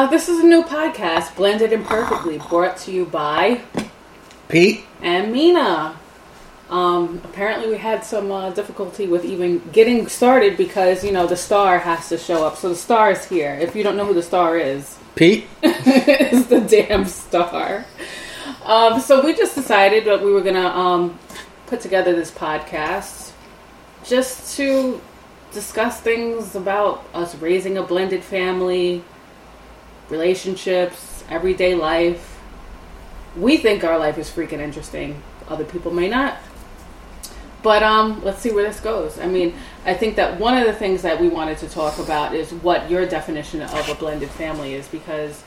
Uh, this is a new podcast, Blended Imperfectly, brought to you by Pete, and Mina. Um, apparently, we had some uh, difficulty with even getting started because you know the star has to show up. So the star is here. If you don't know who the star is, Pete, is the damn star. Um, so we just decided that we were gonna um, put together this podcast just to discuss things about us raising a blended family, relationships, everyday life. We think our life is freaking interesting. Other people may not. But um, let's see where this goes. I mean, I think that one of the things that we wanted to talk about is what your definition of a blended family is, because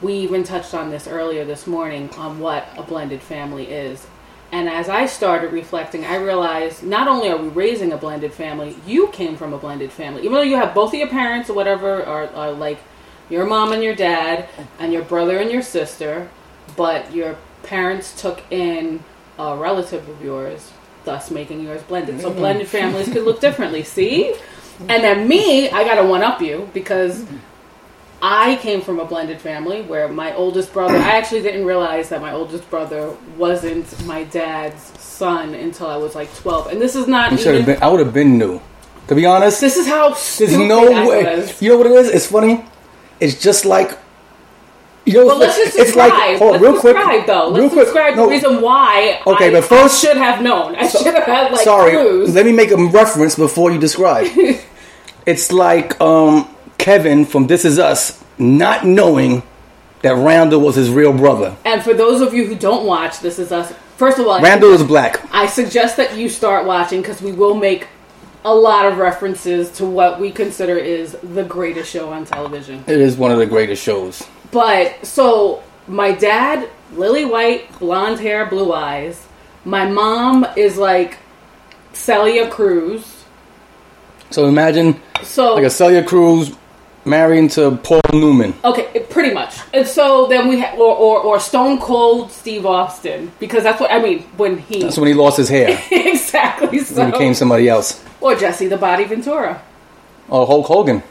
we even touched on this earlier this morning on what a blended family is. And as I started reflecting, I realized not only are we raising a blended family, you came from a blended family. Even though you have both of your parents or whatever, are, are like your mom and your dad, and your brother and your sister, but your parents took in a relative of yours, thus making yours blended. So mm. blended families could look differently. See? And then me, I gotta one up you because I came from a blended family where my oldest brother, I actually didn't realize that my oldest brother wasn't my dad's son until I was like 12. And this is not you should have been. I would have been new. To be honest, this is how there's no way. was. You know what it is? It's funny. It's just like. You know, But let's it's just like- describe. hold let's real quick, describe though. real Let's quick, describe no. the reason why. Okay, I, but first- I should have known. I should have had like Sorry, clues. let me make a reference before you describe. it's like um, Kevin from This Is Us not knowing that Randall was his real brother. And for those of you who don't watch, this is us. First of all, I- Randall is black. I suggest that you start watching because we will make a lot of references to what we consider is the greatest show on television. It is one of the greatest shows. But so my dad, lily white, blonde hair, blue eyes. My mom is like Celia Cruz. So imagine So like a Celia Cruz marrying to Paul Newman. Okay, pretty much. And so then we have, or, or or Stone Cold Steve Austin, because that's what I mean when he That's when he lost his hair. exactly so. He became somebody else. Or Jesse the Body Ventura, or Hulk Hogan.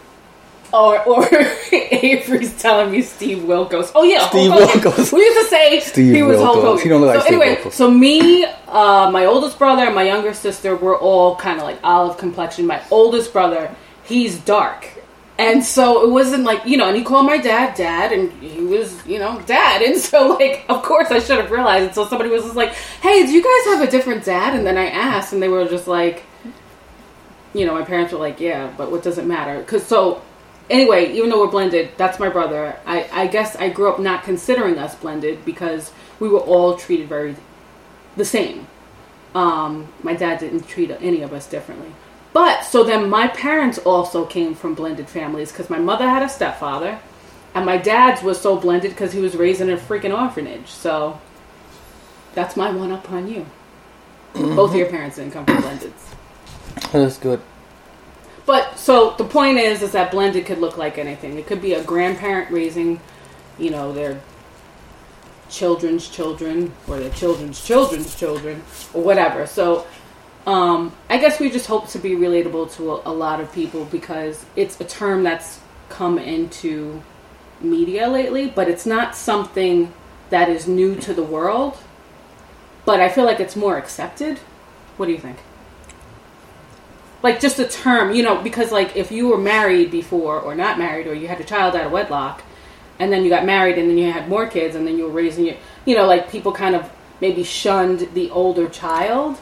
or or Avery's telling me Steve Wilkos. Oh yeah, Steve Hulk Hogan. Wilkos. We used to say Steve he was Hulk Hogan. He don't look like so Steve anyway, Wilkos. so me, uh, my oldest brother, and my younger sister were all kind of like olive complexion. My oldest brother, he's dark. And so it wasn't like, you know, and he called my dad dad, and he was, you know, dad. And so, like, of course I should have realized. And so somebody was just like, hey, do you guys have a different dad? And then I asked, and they were just like, you know, my parents were like, yeah, but what does it matter? Because so, anyway, even though we're blended, that's my brother. I, I guess I grew up not considering us blended because we were all treated very the same. Um, my dad didn't treat any of us differently. But so then my parents also came from blended families because my mother had a stepfather, and my dad's was so blended because he was raised in a freaking orphanage. So that's my one up on you. Both of your parents didn't come from blendeds. That's good. But so the point is, is that blended could look like anything. It could be a grandparent raising, you know, their children's children or their children's children's children or whatever. So um, I guess we just hope to be relatable to a, a lot of people because it's a term that's come into media lately, but it's not something that is new to the world. But I feel like it's more accepted. What do you think? Like just a term, you know, because like if you were married before or not married or you had a child out of wedlock and then you got married and then you had more kids and then you were raising your you know, like people kind of maybe shunned the older child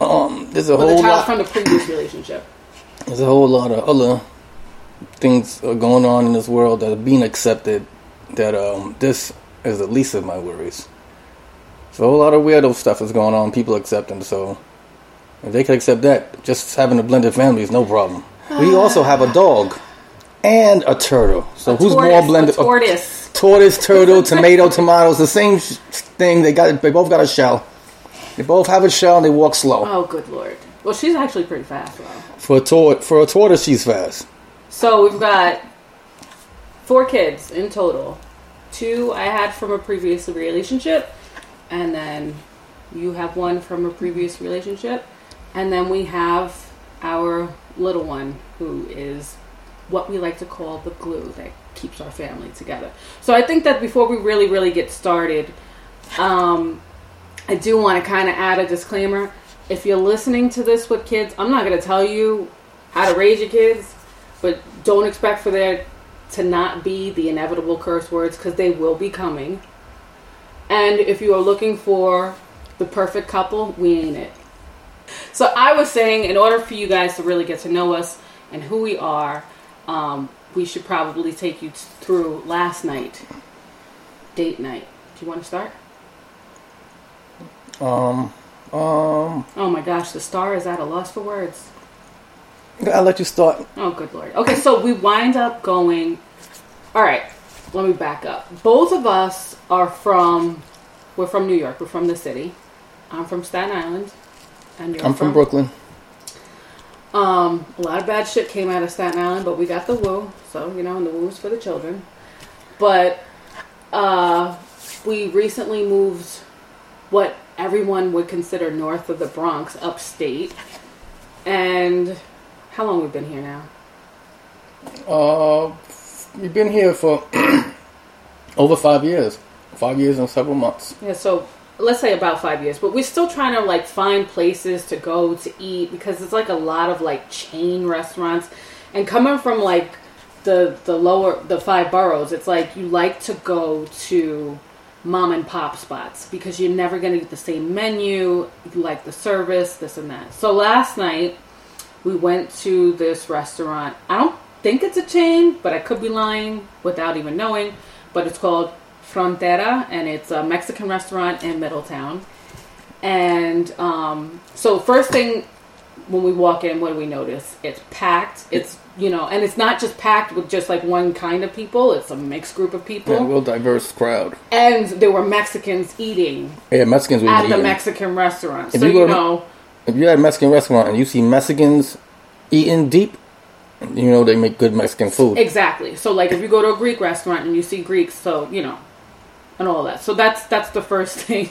Um, there's a or the whole child lot. from the previous relationship. There's a whole lot of other things going on in this world that are being accepted. That um, this is the least of my worries. So a whole lot of weirdo stuff is going on. People accepting. So if they can accept that, just having a blended family is no problem. We also have a dog and a turtle. So A who's tortoise, more blended? A tortoise. tortoise, turtle, tomato, tomatoes, the same thing. They got they both got a shell. They both have a shell and they walk slow. Oh, good lord. Well, she's actually pretty fast though. For a tor- for a tortoise, she's fast. So we've got four kids in total. Two I had from a previous relationship, and then you have one from a previous relationship, and then we have our little one who is what we like to call the glue that keeps our family together. So I think that before we really, really get started, um, I do want to kind of add a disclaimer. If you're listening to this with kids, I'm not going to tell you how to raise your kids, but don't expect for there to not be the inevitable curse words because they will be coming. And if you are looking for the perfect couple, we ain't it. So I was saying, in order for you guys to really get to know us and who we are, um, we should probably take you t- through last night, date night. Do you want to start? Um, um, Oh my gosh, the star is at a loss for words. I'll let you start. Oh, good lord. Okay, so we wind up going. All right, let me back up. Both of us are from. We're from New York. We're from the city. I'm from Staten Island. And you're I'm from Brooklyn. Um, a lot of bad shit came out of Staten Island, but we got the woo. So you know, and the woo's for the children. But uh, we recently moved what everyone would consider north of the Bronx, upstate. And how long we've been here now? Uh, we've been here for over five years. Five years and several months. Yeah, so let's say about five years. But we're still trying to like find places to go to eat because it's like a lot of like chain restaurants. And coming from like the the lower the five boroughs, it's like you like to go to mom and pop spots because you're never gonna get the same menu. You like the service, this and that. So last night we went to this restaurant. I don't think it's a chain, but I could be lying without even knowing. But it's called Frontera, and it's a Mexican restaurant in Middletown. And um, so, first thing when we walk in, what do we notice? It's packed. It's you know, and it's not just packed with just like one kind of people. It's a mixed group of people, Yeah, real diverse crowd. and there were Mexicans eating Yeah, Mexicans. at the eating. Mexican restaurant. If So you you to- know. If you're at a Mexican restaurant and you see Mexicans eating deep, you know they make good Mexican food. Exactly. So like if you go to a Greek restaurant and you see Greeks, so you know, and all that. So that's that's the first thing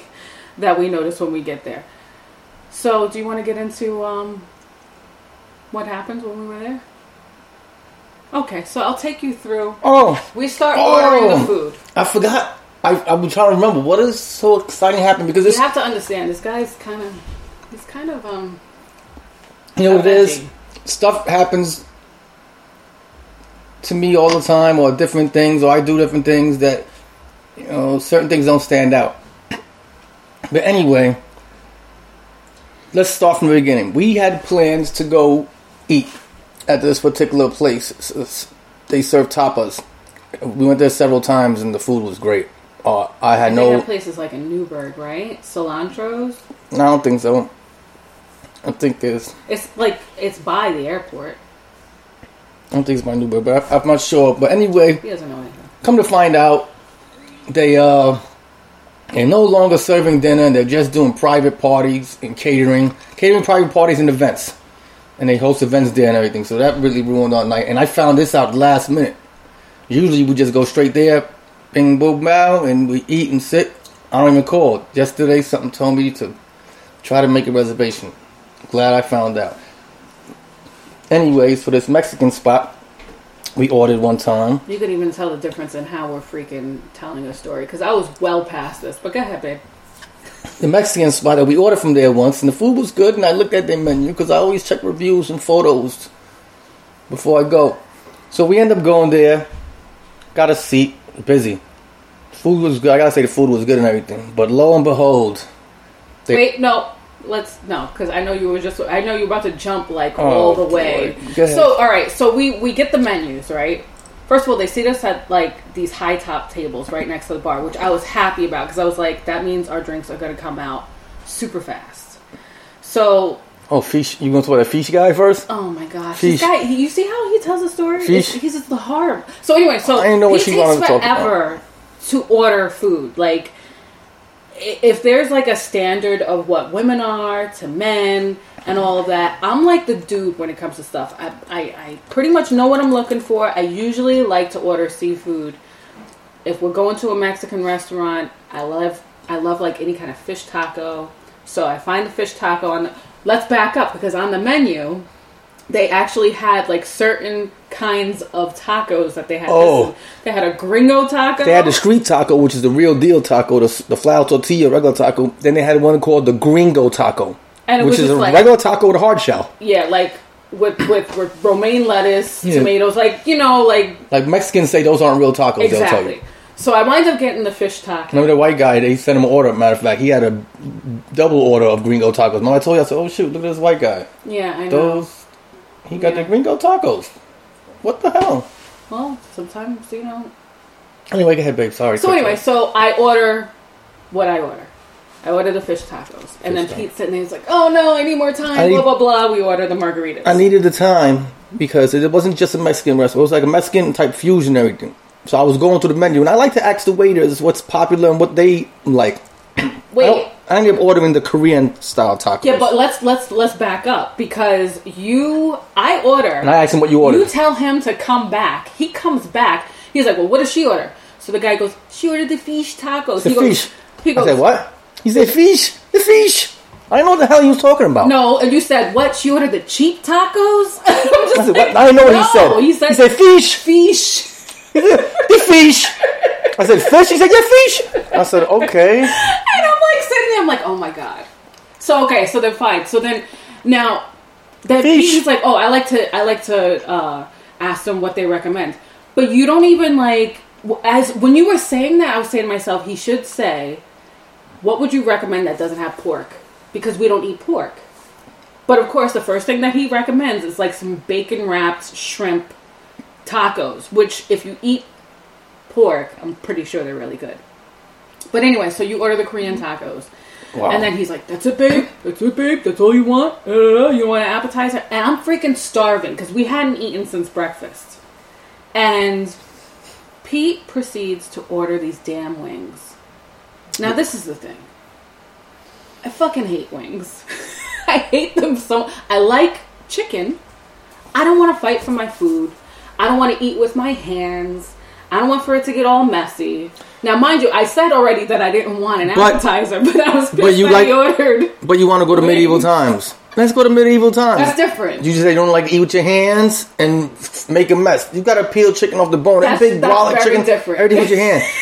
that we notice when we get there. So do you want to get into um, what happened when we were there? Okay, so I'll take you through. Oh, We start Oh. ordering the food. I forgot. I I've been trying to remember what is so exciting happened because You have to understand this guy's kind of he's kind of um. you know what it is. Stuff happens to me all the time, or different things, or I do different things that you know certain things don't stand out. But anyway, let's start from the beginning. We had plans to go eat at this particular place. They serve tapas. We went there several times, and the food was great. Uh, I had no. have places like in Newburgh, right? Cilantro's. I don't think so. I think it's. It's like it's by the airport. I don't think it's my Newburgh, but I, I'm not sure. But anyway, He doesn't know anything. come to find out, they uh, they're no longer serving dinner. and They're just doing private parties and catering, catering private parties and events, and they host events there and everything. So that really ruined our night. And I found this out last minute. Usually we just go straight there, bing boom bow, and we eat and sit. I don't even call. Yesterday something told me to try to make a reservation. Glad I found out. Anyways, for this Mexican spot, we ordered one time. You can even tell the difference in how we're freaking telling a story because I was well past this. But go ahead, babe. the Mexican spot that we ordered from there once, and the food was good. And I looked at their menu because I always check reviews and photos before I go. So we end up going there, got a seat, busy. Food was good. I gotta say the food was good and everything. But lo and behold, they, Wait, no. Let's no, because I know you were just. I know you're about to jump like Oh, all the way. boy. Go ahead. So all right, so we we get the menus right. First of all, they seat us at like these high top tables right next to the bar, which I was happy about because I was like, that means our drinks are going to come out super fast. So oh fish, you going to talk about the fish guy first? Oh my gosh! fish. This guy, you see how he tells a story? Sheesh. It's, he's just the harm. So anyway, so I didn't know what he she takes wanted to talk about. forever to order food. Like, if there's like a standard of what women are to men and all of that, I'm like the dude when it comes to stuff. I, I, I pretty much know what I'm looking for. I usually like to order seafood. If we're going to a Mexican restaurant, I love I love like any kind of fish taco. So I find the fish taco on the. Let's back up because on the menu they actually had like certain kinds of tacos that they had. Oh. they had a gringo taco. They had the street taco, which is the real deal taco, the, the flour tortilla, regular taco. Then they had one called the gringo taco, which is a like- regular taco with a hard shell. yeah, like with with, with romaine lettuce, Yeah. tomatoes, like you know, like Like Mexicans say, those aren't real tacos. They'll tell exactly. you. So I wind up getting the fish taco. Remember the white guy? They sent him an order. Matter of fact, he had a double order of gringo tacos. Remember I told you? I said, "Oh shoot, look at this white guy. Yeah, I know. Those he got Yeah. the gringo tacos. What the hell?" Well, sometimes you know. Anyway, go ahead, babe. Sorry. So anyway, so I order what I order. I order the fish tacos, and then Fish Pete's sitting there. He's like, "Oh no, I need more time." Need- blah blah blah. We order the margaritas. I needed the time because it wasn't just a Mexican restaurant. It was like a Mexican type fusion and everything. So I was going through the menu, and I like to ask the waiters what's popular and what they like. Wait, I ended up ordering the Korean style tacos. yeah, but let's let's let's back up because you, I order. and I asked him what you ordered. You tell him to come back. He comes back. He's like, "Well, what does she order?" So the guy goes, "She ordered the fish tacos." the he goes, fish. He I goes, said what? He said fish. The fish. I didn't know what the hell he was talking about. No, and you said what? She ordered the cheap tacos. I'm just I said like? I didn't know what no, he said. He said, he said fish. fish. the fish. I said fish. He said yeah, fish. I said okay. And I'm like sitting there, I'm like, oh my god. So okay, so then fine. So then now that Fish. he's like, oh, I like to I like to uh, ask them what they recommend, but you don't even like as when you were saying that, I was saying to myself, he should say, what would you recommend that doesn't have pork? Because we don't eat pork. But of course, the first thing that he recommends is like some bacon wrapped shrimp tacos, which if you eat pork, I'm pretty sure they're really good. But anyway, so you order the Korean tacos. Wow. And then he's like, "That's it, babe. That's it, babe. That's all you want. Uh, you want an appetizer?" And I'm freaking starving because we hadn't eaten since breakfast. And Pete proceeds to order these damn wings. Now this is the thing. I fucking hate wings. I hate them so. I like chicken. I don't want to fight for my food. I don't want to eat with my hands. I don't want for it to get all messy. Now, mind you, I said already that I didn't want an But- appetizer, but I was pissed but you that he like- ordered. But you want to go to medieval times. Let's go to medieval times. That's different. You just say you don't like to eat with your hands and make a mess. You got to peel chicken off the bone. That That's- big that's wallop very chicken, different. everything with your hand.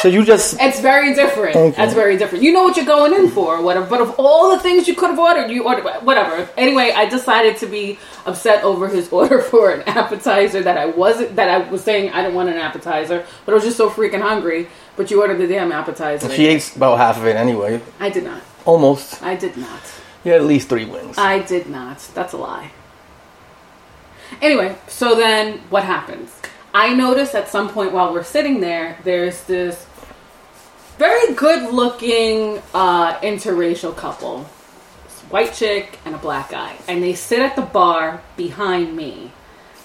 so you just It's very different. Okay. That's very different. You know what you're going in for, whatever. But of all the things you could have ordered, you ordered whatever. Anyway, I decided to be upset over his order for an appetizer that I wasn't. That I was saying I didn't want an appetizer, but I was just so freaking hungry. But you ordered the damn appetizer. she ate about half of it anyway. I did not. Almost. I did not. You had at least three wings. I did not. That's a lie. Anyway, so then what happens? I notice at some point while we're sitting there, there's this very good looking uh, interracial couple. This white chick and a black guy. And they sit at the bar behind me.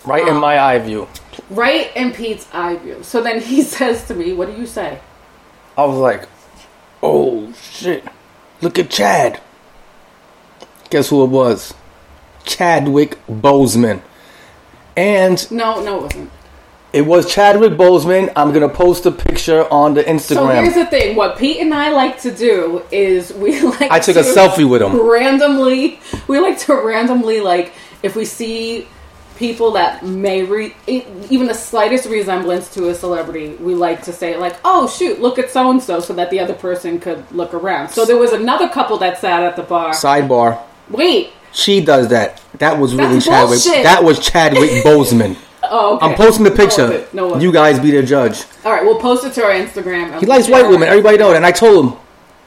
right in my eye view. Right in Pete's eye view. So then he says to me, What do you say? I was like, oh shit. Look at Chad. Guess who it was? Chadwick Boseman. And No, no, it wasn't. It was Chadwick Boseman. I'm going to post a picture on the Instagram. So here's the thing. What Pete and I like to do is we like I took a selfie with him. randomly we like to randomly like if we see people that may re- even the slightest resemblance to a celebrity we like to say like oh shoot look at so and so so that the other person could look around so there was another couple that sat at the bar Sidebar. wait She does that. That was really That's Chadwick. bullshit. That was Chadwick Boseman. Oh okay. I'm posting the No picture. no worries. you guys be the judge. all right we'll post it to our instagram He likes white women. Everybody know that. And I told him,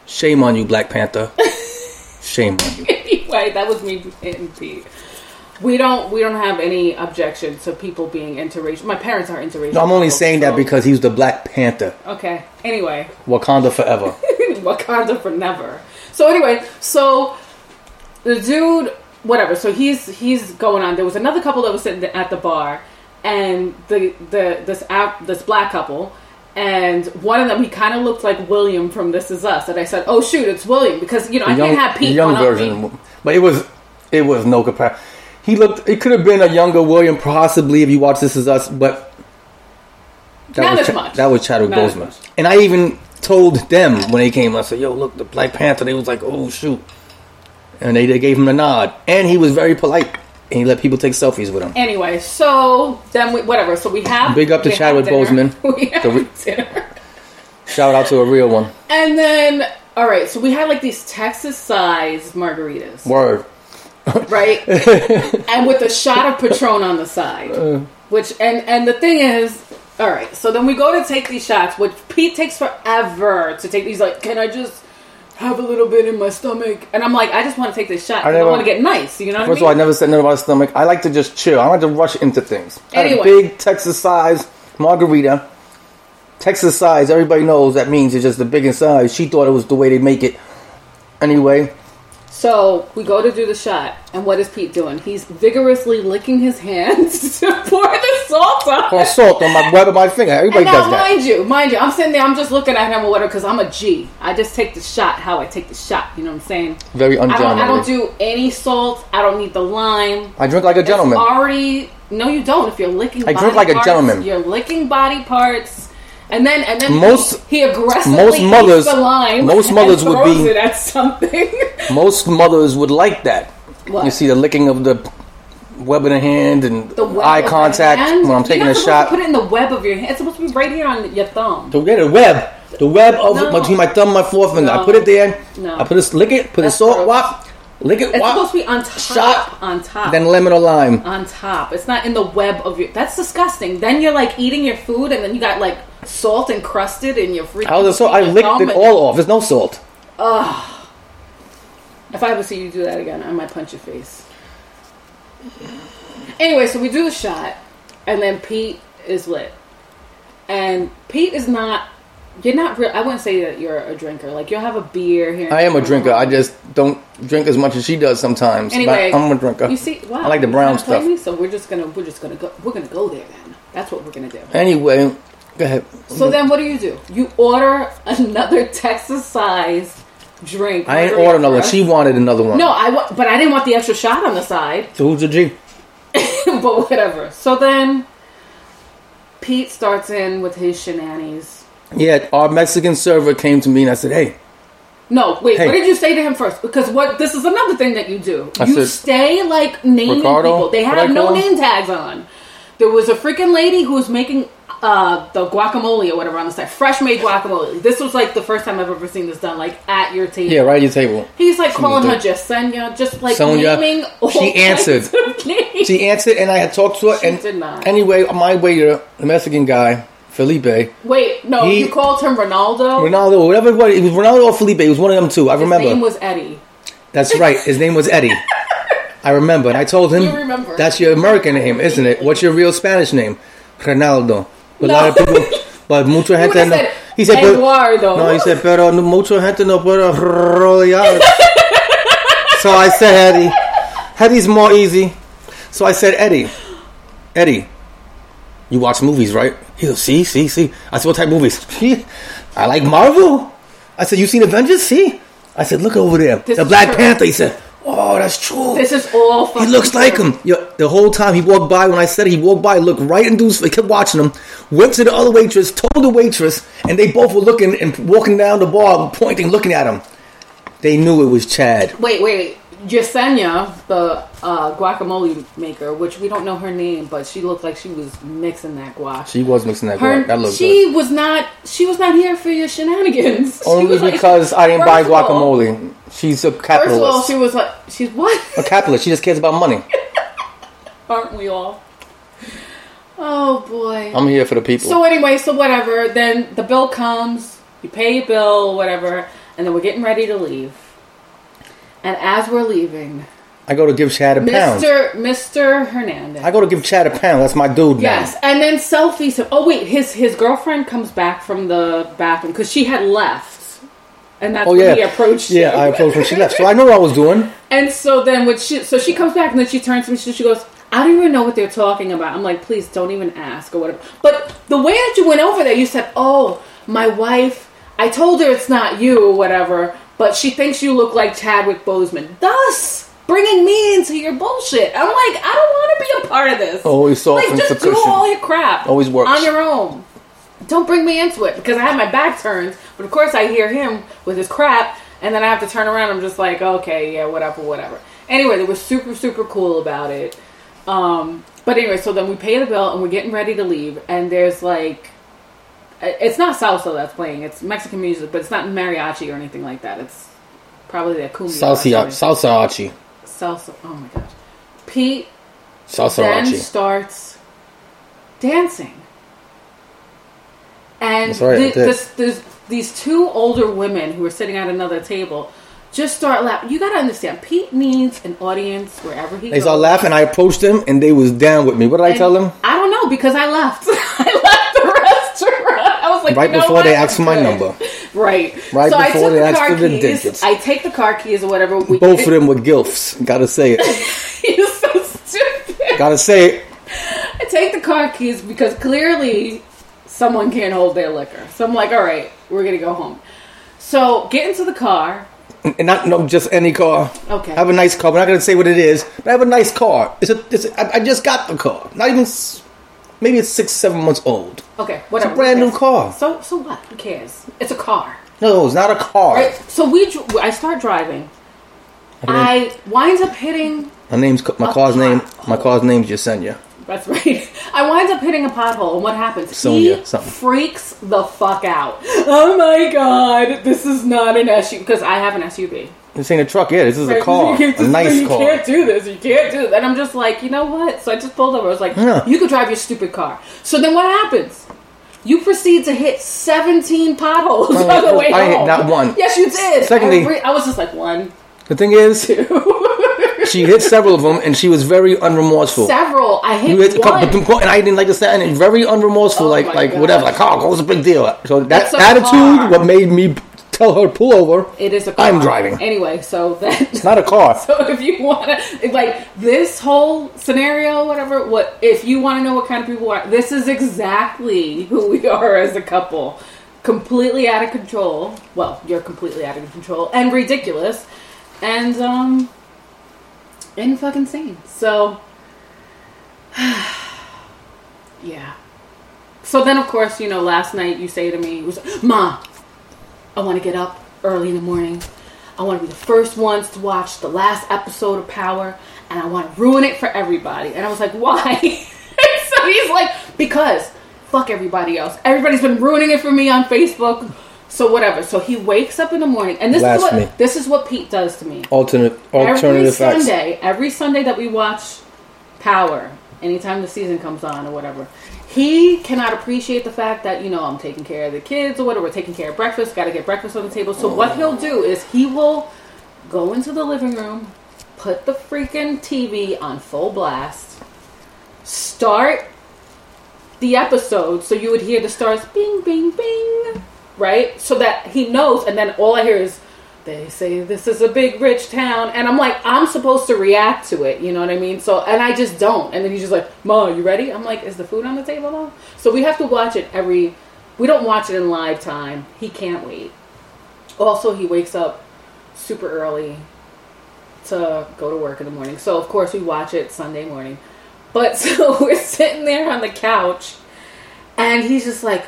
shame on you, Black Panther. shame on you. anyway that was me hitting pete we don't we don't have any objection to people being interracial my parents are interracial No, I'm only people, saying that because he was the Black Panther. okay anyway Wakanda forever. Wakanda for never. So anyway, so the dude, whatever. So he's he's going on. There was another couple that was sitting at the bar, and the the this app this black couple, and one of them he kind of looked like William from This Is Us. And I said, "Oh shoot, it's William," because you know I The can't have the young version, me. but it was it was no comparison. He looked. It could have been a younger William, possibly if you watch This Is Us, but that Not was as much. that was Chadwick Not Boseman. And I even told them when they came. I said, "Yo, look, the Black Panther." They was like, "Oh shoot," and they, they gave him a nod, and he was very polite. And he let people take selfies with him. Anyway, so then we, whatever. So we have Big up to Chadwick. Boseman. We have The re- dinner. Shout out to a real one. And then, all right, so we had like these Texas-sized margaritas, Word. right? and with a shot of Patron on the side. Uh. Which and and the thing is, all right. So then we go to take these shots, which Pete takes forever to take. He's like, "Can I just have a little bit in my stomach?" And I'm like, "I just want to take this shot. I, never- want to get nice." You know what First of all, I never said nothing about stomach. I like to just chill. I like to rush into things. I had a big Texas size margarita. Texas size, everybody knows that means it's just the biggest size. She thought it was the way they make it. Anyway, So we go to do the shot, and what is Pete doing? He's vigorously licking his hands to pour the salt on. pour salt on my of my finger. Everybody now, does that. mind you, mind you, I'm sitting there, I'm just looking at him or whatever because I'm a G. I just take the shot how I take the shot. You know what I'm saying? Very I don't, I don't do any salt. I don't need the lime. I drink like a gentleman. It's already no, you don't. If you're licking, I drink like a gentleman. You're licking body parts, and then and then Most- he, he aggressively most mothers- the lime. most mothers would be- at something. Most mothers would like that. What? You see the licking of the web of the hand and the eye contact hand. when I'm taking a shot. Put it in the web of your hand. It's supposed to be right here on your thumb. To get a web, the web of No. between my thumb and my forefinger. I put it there. No. I put a lick it, put That's a salt, wop, lick it, It's supposed to be on top. shot, on top. then lemon or lime. on top. It's not in the web of your. That's disgusting. Then you're like eating your food, and then you got like salt encrusted in your freaking. I the salt? I licked it all off. There's no salt. Ugh. If I ever see you do that again, I might punch your face. Anyway, so we do the shot, and then Pete is lit, and Pete is not. You're not real. I wouldn't say that you're a drinker. Like you'll have a beer here. and I am a drinker. I just don't drink as much as she does sometimes. but Anyway, I'm a drinker. You see, wow, I like the brown trying to play stuff. me? So we're just gonna we're just gonna go we're gonna go there then. That's what we're gonna do. Anyway, go ahead. So then, what do you do? You order another Texas-sized drink. I ain't ordered another. for one. us. She wanted another one. No, I wa- but I didn't want the extra shot on the side. So who's the G? but whatever. So then, Pete starts in with his shenanigans. Yeah, our Mexican server came to me and I said, "Hey, No, wait. Hey. What did you say to him first? Because what this is another thing that you do. I you said, stay like naming Ricardo? people. They have no name tags on. There was a freaking lady who was making uh, the guacamole or whatever on the side, fresh made guacamole. This was like the first time I've ever seen this done, like at your table. yeah, right at your table." He's like She calling her Jasenia, just like Sonia. naming. All She answered. She answered, and I had talked to her. She and anyway, my waiter, the Mexican guy, Felipe, Wait, no, He- you called him Ronaldo. Ronaldo, whatever it was, it was Ronaldo or Felipe. It was one of them two. I His remember. His name was Eddie. That's right. His name was Eddie. I remember, and I told him, You remember. "That's your American name, isn't it? What's your real Spanish name?" Ronaldo. But a lot of people, but mucha gente. No, he said, Eduardo. no, he said, pero no, mucha gente no puede rodear. so I said, Eddie. Eddie's more easy. So I said, Eddie, Eddie, you watch movies, right? He goes, see, see, see. I said, what type of movies? I like Marvel. I said, you seen Avengers? See? I said, look over there. This the Black true. Panther. He said, oh, that's true. This is all. He looks like true. him. Yo, the whole time he walked by, when I said it, he walked by, looked right his, he kept watching him, went to the other waitress, told the waitress, and they both were looking and walking down the bar, pointing, looking at him. They knew it was Chad. Wait, wait. Yesenia, the uh, guacamole maker, which we don't know her name, but she looked like she was mixing that guac. She was mixing that. Her, guac. That looked she good. was not. She was not here for your shenanigans. Only was like- because I didn't buy of all- guacamole. She's a capitalist. First of all, she was like, she's what? a capitalist. She just cares about money. Aren't we all? Oh boy. I'm here for the people. So anyway, so whatever. Then the bill comes. You pay your bill, whatever, and then we're getting ready to leave. And as we're leaving, I go to give Chad a pound. Mr. Mr. Hernandez. I go to give Chad a pound. That's my dude now. Yes, and then selfies. Oh wait, his his girlfriend comes back from the bathroom because she had left, and that's Oh when yeah, he approached. Yeah, you. I approached when she left, so I know what I was doing. And so then when she so she comes back and then she turns to me. She, she goes, "I don't even know what they're talking about." I'm like, "Please don't even ask or whatever." But the way that you went over there, you said, "Oh, my wife." I told her it's not you or whatever, but she thinks you look like Chadwick Boseman. Thus, bringing me into your bullshit. I'm like, I don't want to be a part of this. Always soft like, just do all your crap. Always works. on your own. Don't bring me into it because I have my back turned. But of course, I hear him with his crap, and then I have to turn around. I'm just like, okay, yeah, whatever, whatever. Anyway, they were super super cool about it. Um, but anyway, so then we pay the bill and we're getting ready to leave, and there's like, it's not salsa that's playing; it's Mexican music, but it's not mariachi or anything like that. It's probably the cumbia. Salsa, something. salsa. Oh my gosh, Pete salsa, then starts dancing. And That's right, I th- did. this, this, these two older women who are sitting at another table just start laughing. You got to understand, Pete needs an audience wherever he goes. They goes. started laughing. I approached them, and they was down with me. What did I tell them? I don't know because I left. I left the restaurant. I was like, Right you know before what? they asked for my number. Right. Right so before they the asked for the digits. I take the car keys or whatever. We, Both of them were gilfs. Gotta say it. You're so stupid. Gotta say it. I take the car keys because clearly someone can't hold their liquor. So I'm like, all right, we're gonna go home. So get into the car. And not no, just any car. Okay. I have a nice car. We're not gonna say what it is, but I have a nice car. It's a. It's a I, I just got the car. Not even. Maybe it's six, seven months old. Okay, whatever. brand new car. So so what? Who cares? It's a car. No, it's not a car. Right. So we. dr- I start driving. I winds up hitting. My name's my A car's name. My car's name's Yesenia. That's right. I winds up hitting a pothole, and what happens? Sonia, he something. freaks the fuck out. Oh my god, this is not an SUV because I have an SUV. This ain't a truck. Yeah, this is a car. you A can't- nice you car. can't do this. You can't do that. And I'm just like, you know what? So I just pulled over. I was like, Yeah. you could drive your stupid car. So then what happens? You proceed to hit 17 potholes No, on the way I hit not one. Yes, you did. Secondly- Every- I was just like one, The thing is, she hit several of them, and she was very unremorseful. several. I hit You hit a one. couple, but and I didn't like to say, and very unremorseful, Oh like like whatever, like oh, what's a big deal? So that attitude, what made me tell her pull over. It is a car. I'm driving. Anyway, so that It's not a car. So if you want to, like this whole scenario, whatever, what if you want to know what kind of people are, this is exactly who we are as a couple. Completely out of control. Well, you're completely out of control and ridiculous, and um, and fucking insane. So, yeah. So then, of course, you know, last night you say to me, "Ma, I want to get up early in the morning. I want to be the first ones to watch the last episode of Power, and I want to ruin it for everybody. And I was like, why? so he's like, because fuck everybody else. Everybody's been ruining it for me on Facebook. So whatever. So he wakes up in the morning, and this is Blasphemy. what this is what Pete does to me. Alternate Every alternative facts. Sunday, every Sunday that we watch Power, anytime the season comes on or whatever, he cannot appreciate the fact that you know I'm taking care of the kids or whatever, we're taking care of breakfast, got to get breakfast on the table. So what he'll do is he will go into the living room, put the freaking TV on full blast, start the episode so you would hear the stars bing bing bing right so that he knows and then all i hear is they say this is a big rich town and i'm like i'm supposed to react to it you know what i mean? So and i just don't. And then he's just like ma you ready? I'm like is the food on the table though so we have to watch it every we don't watch it in live time. He can't wait. Also he wakes up super early to go to work in the morning. So of course we watch it sunday morning. But so we're sitting there on the couch, and he's just like,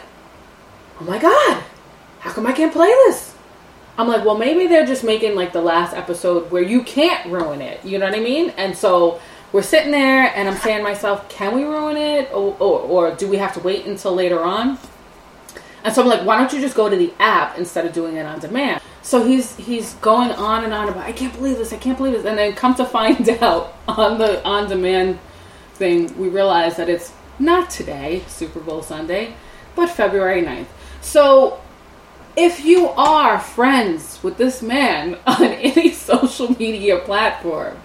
"Oh my god, how come I can't play this?" I'm like, "Well, maybe they're just making like the last episode where you can't ruin it." You know what I mean? And so we're sitting there, and I'm saying to myself, "Can we ruin it, or, or, or do we have to wait until later on?" And so I'm like, "Why don't you just go to the app instead of doing it on demand?" So he's he's going on and on about, "I can't believe this, I can't believe this," and then come to find out on the on demand thing, we realize that it's not today, Super Bowl Sunday, but February 9th. So if you are friends with this man on any social media platform,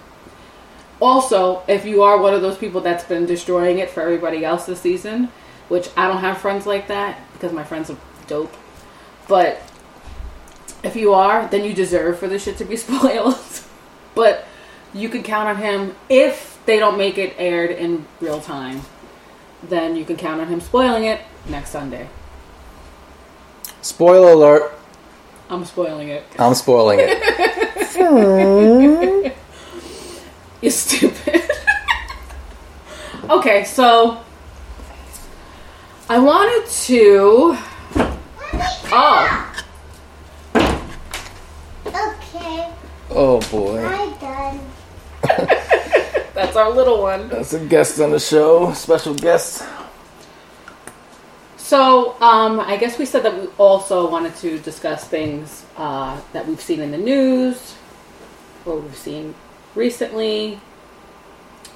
also, if you are one of those people that's been destroying it for everybody else this season, which I don't have friends like that because my friends are dope, but if you are, then you deserve for this shit to be spoiled. but you can count on him if they don't make it aired in real time. Then you can count on him spoiling it next Sunday. Spoiler alert! I'm spoiling it. I'm spoiling it. You're stupid. okay, so I wanted to. Oh, Okay, Oh boy. I done. That's our little one. That's a guest on the show, special guest. So, um, I guess we said that we also wanted to discuss things uh, that we've seen in the news or we've seen recently.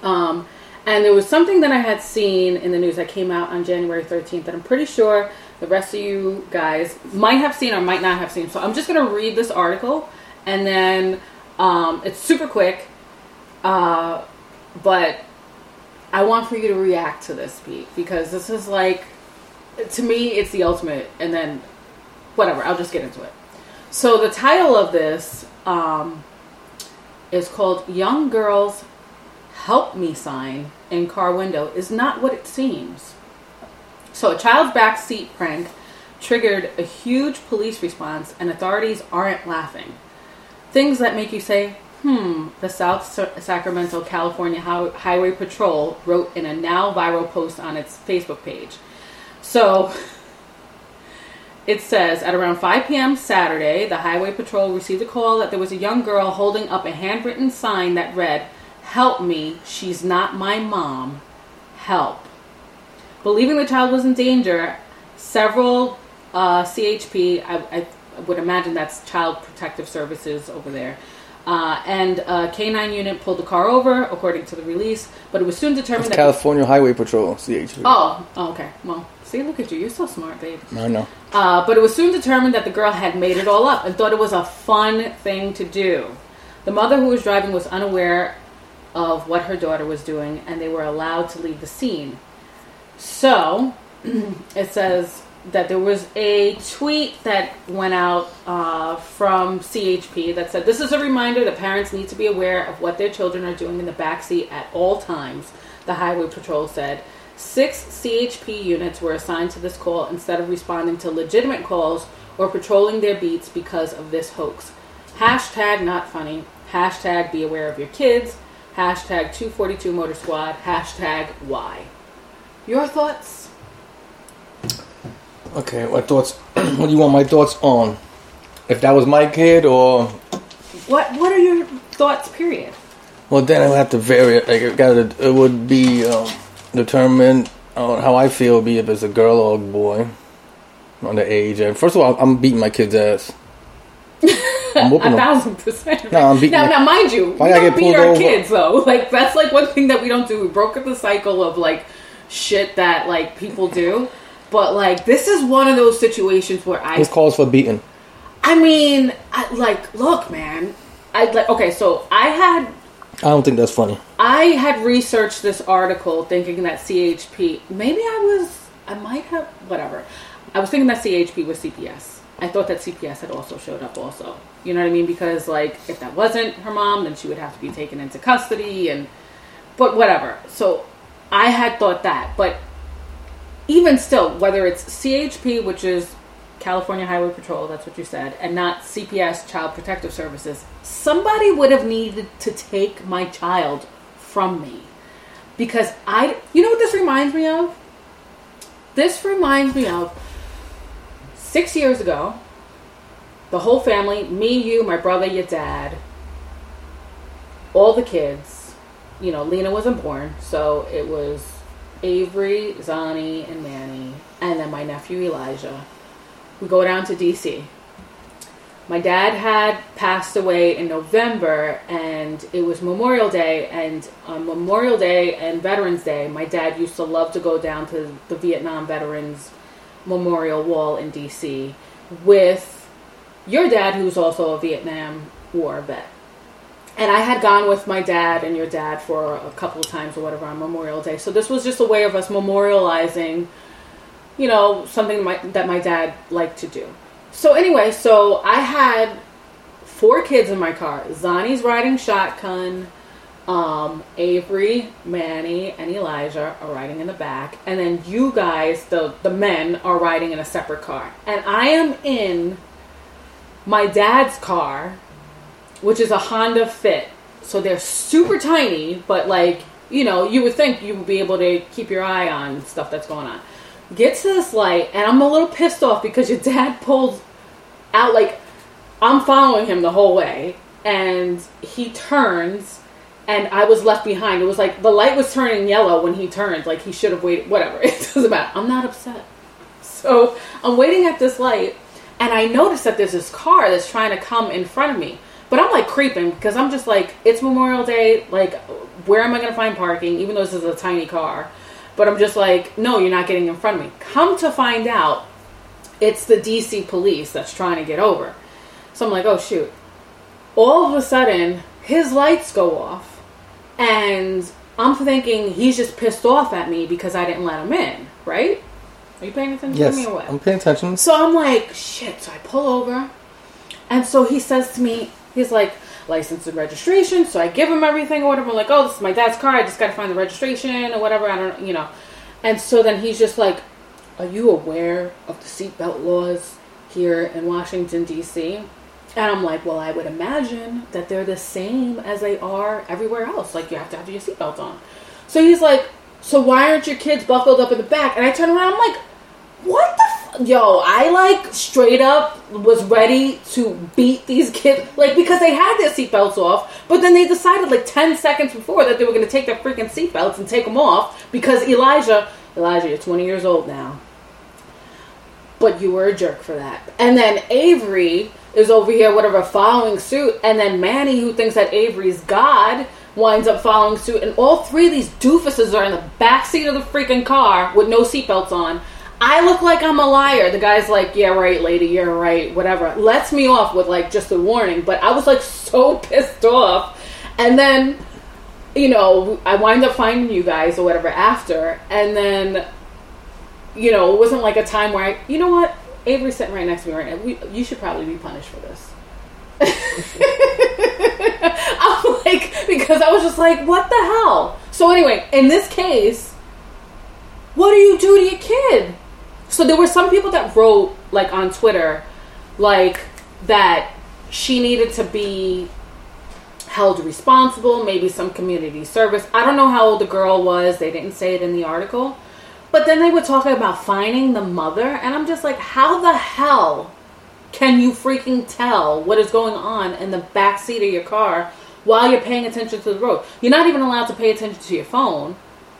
Um, and there was something that I had seen in the news that came out on January 13th that I'm pretty sure the rest of you guys might have seen or might not have seen. So I'm just going to read this article and then um, it's super quick. Uh, but I want for you to react to this, Pete, because this is like, to me, it's the ultimate. And then, whatever, I'll just get into it. So the title of this um, is called "Young Girls Help Me" sign in car window is not what it seems. So a child's backseat prank triggered a huge police response, and authorities aren't laughing. Things that make you say, Hmm, the South Sacramento, California Highway Patrol wrote in a now viral post on its Facebook page. So it says at around 5 p.m. Saturday, the Highway Patrol received a call that there was a young girl holding up a handwritten sign that read, Help me, she's not my mom. Help. Believing the child was in danger, several uh, CHP, I, I would imagine that's Child Protective Services over there, uh, and a K9 unit pulled the car over, according to the release, but it was soon determined It's that. California Highway Patrol, CHP. Oh, oh, okay. Well, see, look at you. You're so smart, babe. I know. Uh, but it was soon determined that the girl had made it all up and thought it was a fun thing to do. The mother who was driving was unaware of what her daughter was doing, and they were allowed to leave the scene. So, it says that there was a tweet that went out uh, from CHP that said, This is a reminder that parents need to be aware of what their children are doing in the backseat at all times, the Highway Patrol said. Six CHP units were assigned to this call instead of responding to legitimate calls or patrolling their beats because of this hoax. Hashtag not funny. Hashtag be aware of your kids. Hashtag 242 Motor Squad. Hashtag why. Your thoughts? Okay, what thoughts? what do you want my thoughts on? If that was my kid, or What What are your thoughts? Period. well, then I would have to vary it. Like it would be um, determined on uh, how I feel. Be if it's a girl or a boy, on the age. And first of all, I'm beating my kid's ass. I'm A whooping them. thousand percent. No, I'm beating now, now, mind you, Why we don't get beat our over? kids though. Like that's like one thing that we don't do. We broke up the cycle of like shit that like people do. But like this is one of those situations where I This calls for beating. I mean, I, like, look, man. I like. Okay, so I had I don't think that's funny. I had researched this article thinking that CHP. Maybe I was. I might have. Whatever. I was thinking that CHP was CPS. I thought that CPS had also showed up. Also, you know what I mean? Because like, if that wasn't her mom, then she would have to be taken into custody and. But whatever. So, I had thought that, but even still, whether it's CHP, which is California Highway Patrol, that's what you said, and not CPS, Child Protective Services, somebody would have needed to take my child from me. Because I, you know what this reminds me of? This reminds me of six years ago, the whole family, me, you, my brother, your dad, all the kids, you know, Lena wasn't born, so it was Avery, Zani, and Manny, and then my nephew Elijah. We go down to DC. My dad had passed away in November, and it was Memorial Day. And on Memorial Day and Veterans Day, my dad used to love to go down to the Vietnam Veterans Memorial Wall in DC with your dad, who's also a Vietnam War vet. And I had gone with my dad and your dad for a couple of times or whatever on Memorial Day. So this was just a way of us memorializing, you know, something my, that my dad liked to do. So anyway, so I had four kids in my car. Zani's riding shotgun. Um, Avery, Manny, and Elijah are riding in the back, and then you guys, the the men, are riding in a separate car, and I am in my dad's car, which is a Honda Fit. So they're super tiny, but like you know, you would think you would be able to keep your eye on stuff that's going on. Get to this light, and I'm a little pissed off because your dad pulled out like I'm following him the whole way, and he turns and I was left behind. It was like the light was turning yellow when he turned. Like he should have waited. Whatever. It doesn't matter. I'm not upset. So I'm waiting at this light, and I notice that there's this car that's trying to come in front of me. But I'm like creeping because I'm just like, it's Memorial Day. Like, where am I going to find parking? Even though this is a tiny car. But I'm just like, no, you're not getting in front of me. Come to find out, it's the DC police that's trying to get over. So I'm like, oh shoot. All of a sudden, his lights go off, and I'm thinking he's just pissed off at me because I didn't let him in, right? Are you paying attention Yes, to me or what? I'm paying attention. So I'm like, shit. So I pull over. And so he says to me, he's like, license and registration. So I give him everything or whatever. I'm like, oh, this is my dad's car. I just got to find the registration or whatever. I don't, know, you know. And so then he's just like, are you aware of the seatbelt laws here in Washington, D.C.? And I'm like, well, I would imagine that they're the same as they are everywhere else. Like, you have to have your seatbelt on. So he's like, so why aren't your kids buckled up in the back? And I turn around, I'm like, what the f-? Yo, I like straight up was ready to beat these kids. Like, because they had their seatbelts off, but then they decided like 10 seconds before that they were going to take their freaking seatbelts and take them off because Elijah, Elijah, you're 20 years old now. But you were a jerk for that. And then Avery is over here, whatever, following suit. And then Manny, who thinks that Avery's God, winds up following suit. And all three of these doofuses are in the back seat of the freaking car with no seatbelts on. I look like I'm a liar. The guy's like, yeah, right, lady, you're right, whatever. Lets me off with like just a warning. But I was like so pissed off. And then, you know, I wind up finding you guys or whatever after. And then, you know, it wasn't like a time where I, you know what? Avery's sitting right next to me right now. We, you should probably be punished for this. I'm like, because I was just like, what the hell? So anyway, in this case, what do you do to your kid? So there were some people that wrote like on Twitter, like that she needed to be held responsible, maybe some community service. I don't know how old the girl was. They didn't say it in the article. But then they were talking about finding the mother, and I'm just like, how the hell can you freaking tell what is going on in the back seat of your car while you're paying attention to the road? You're not even allowed to pay attention to your phone.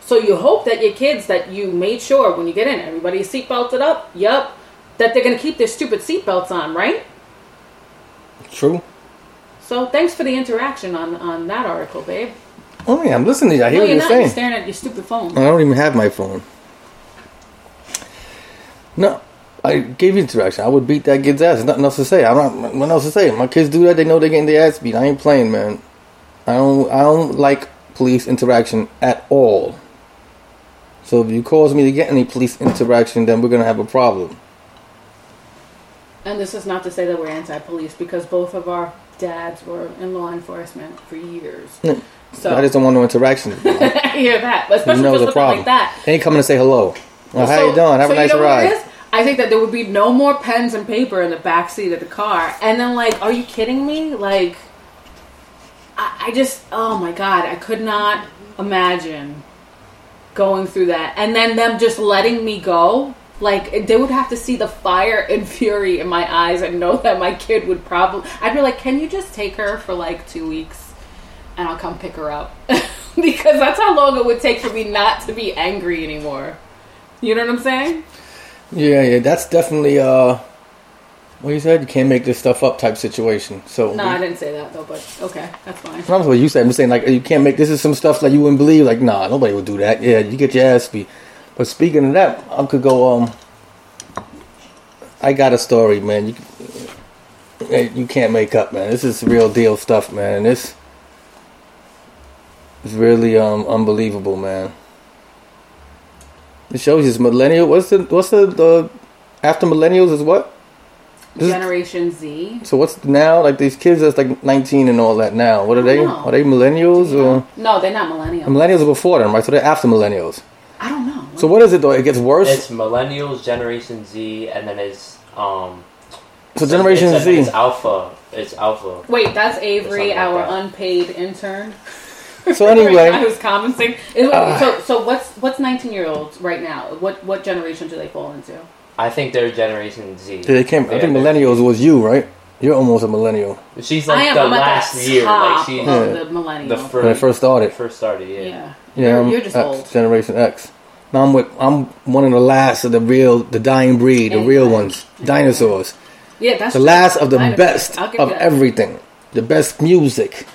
So you hope that your kids that you made sure when you get in, everybody's seatbelted up. Yup. That they're gonna keep their stupid seatbelts on, right? True. So thanks for the interaction on on that article, babe. Oh yeah, I'm listening to you. I hear no, what you're you're not. You're staring at your stupid phone. I don't even have my phone. No, I gave you interaction. I would beat that kid's ass. There's nothing else to say. I don't. What else to say? My kids do that. They know they're getting their ass beat. I ain't playing, man. I don't. I don't like police interaction at all. So if you cause me to get any police interaction, then we're gonna have a problem. And this is not to say that we're anti-police because both of our dads were in law enforcement for years. Mm. So I just don't want no interaction. I hear that, but you especially know with the problem. like that. They ain't coming to say hello. Well, how So- you doing? Have so a nice you know ride. I think that there would be no more pens and paper in the back seat of the car. And then, like, are you kidding me? Like, I, I just, oh my god, I could not imagine going through that. And then them just letting me go. Like, they would have to see the fire and fury in my eyes and know that my kid would probably. I'd be like, can you just take her for like two weeks and I'll come pick her up? because that's how long it would take for me not to be angry anymore. You know what I'm saying? Yeah, yeah, that's definitely uh, what you said. You can't make this stuff up type situation. So No, I didn't say that though, but okay, that's fine. That's what you said. I'm saying like you can't make this is some stuff like you wouldn't believe. Like nah, nobody would do that. Yeah, you get your ass beat. But speaking of that, I could go. Um, I got a story, man. You you can't make up, man. This is real deal stuff, man. And this is really um unbelievable, man. It shows you millennial. What's the what's the, the after millennials is what? This Generation Z. So what's now like these kids that's like 19 and all that now? What are they? know. Are they millennials or No, they're not millennials. millennials are before them, right? So they're after millennials. I don't know. So what is it though? It gets worse. It's millennials, Generation Z, and then it's um. so Generation it's, Z. It's alpha. It's alpha. Wait, that's Avery, Something like our that. unpaid intern. So anyway- I was commenting. Is- Ah. so, so what's what's 19 year olds right now? What what generation do they fall into? I think they're Generation Z. Yeah, They came. I think millennials was you, right? You're almost a millennial She's I like am. the I'm at last the year. top Like she's of Yeah. the millennial. the first, when it first first started. first started. Yeah. yeah. Yeah, You're, I'm you're just X, old. Generation X. Now I'm with I'm one of the last of the real, the dying breed, the real ones, dinosaurs. Yeah, that's The true. last of the Dinosaurs. best I'll give of that. everything. The best music,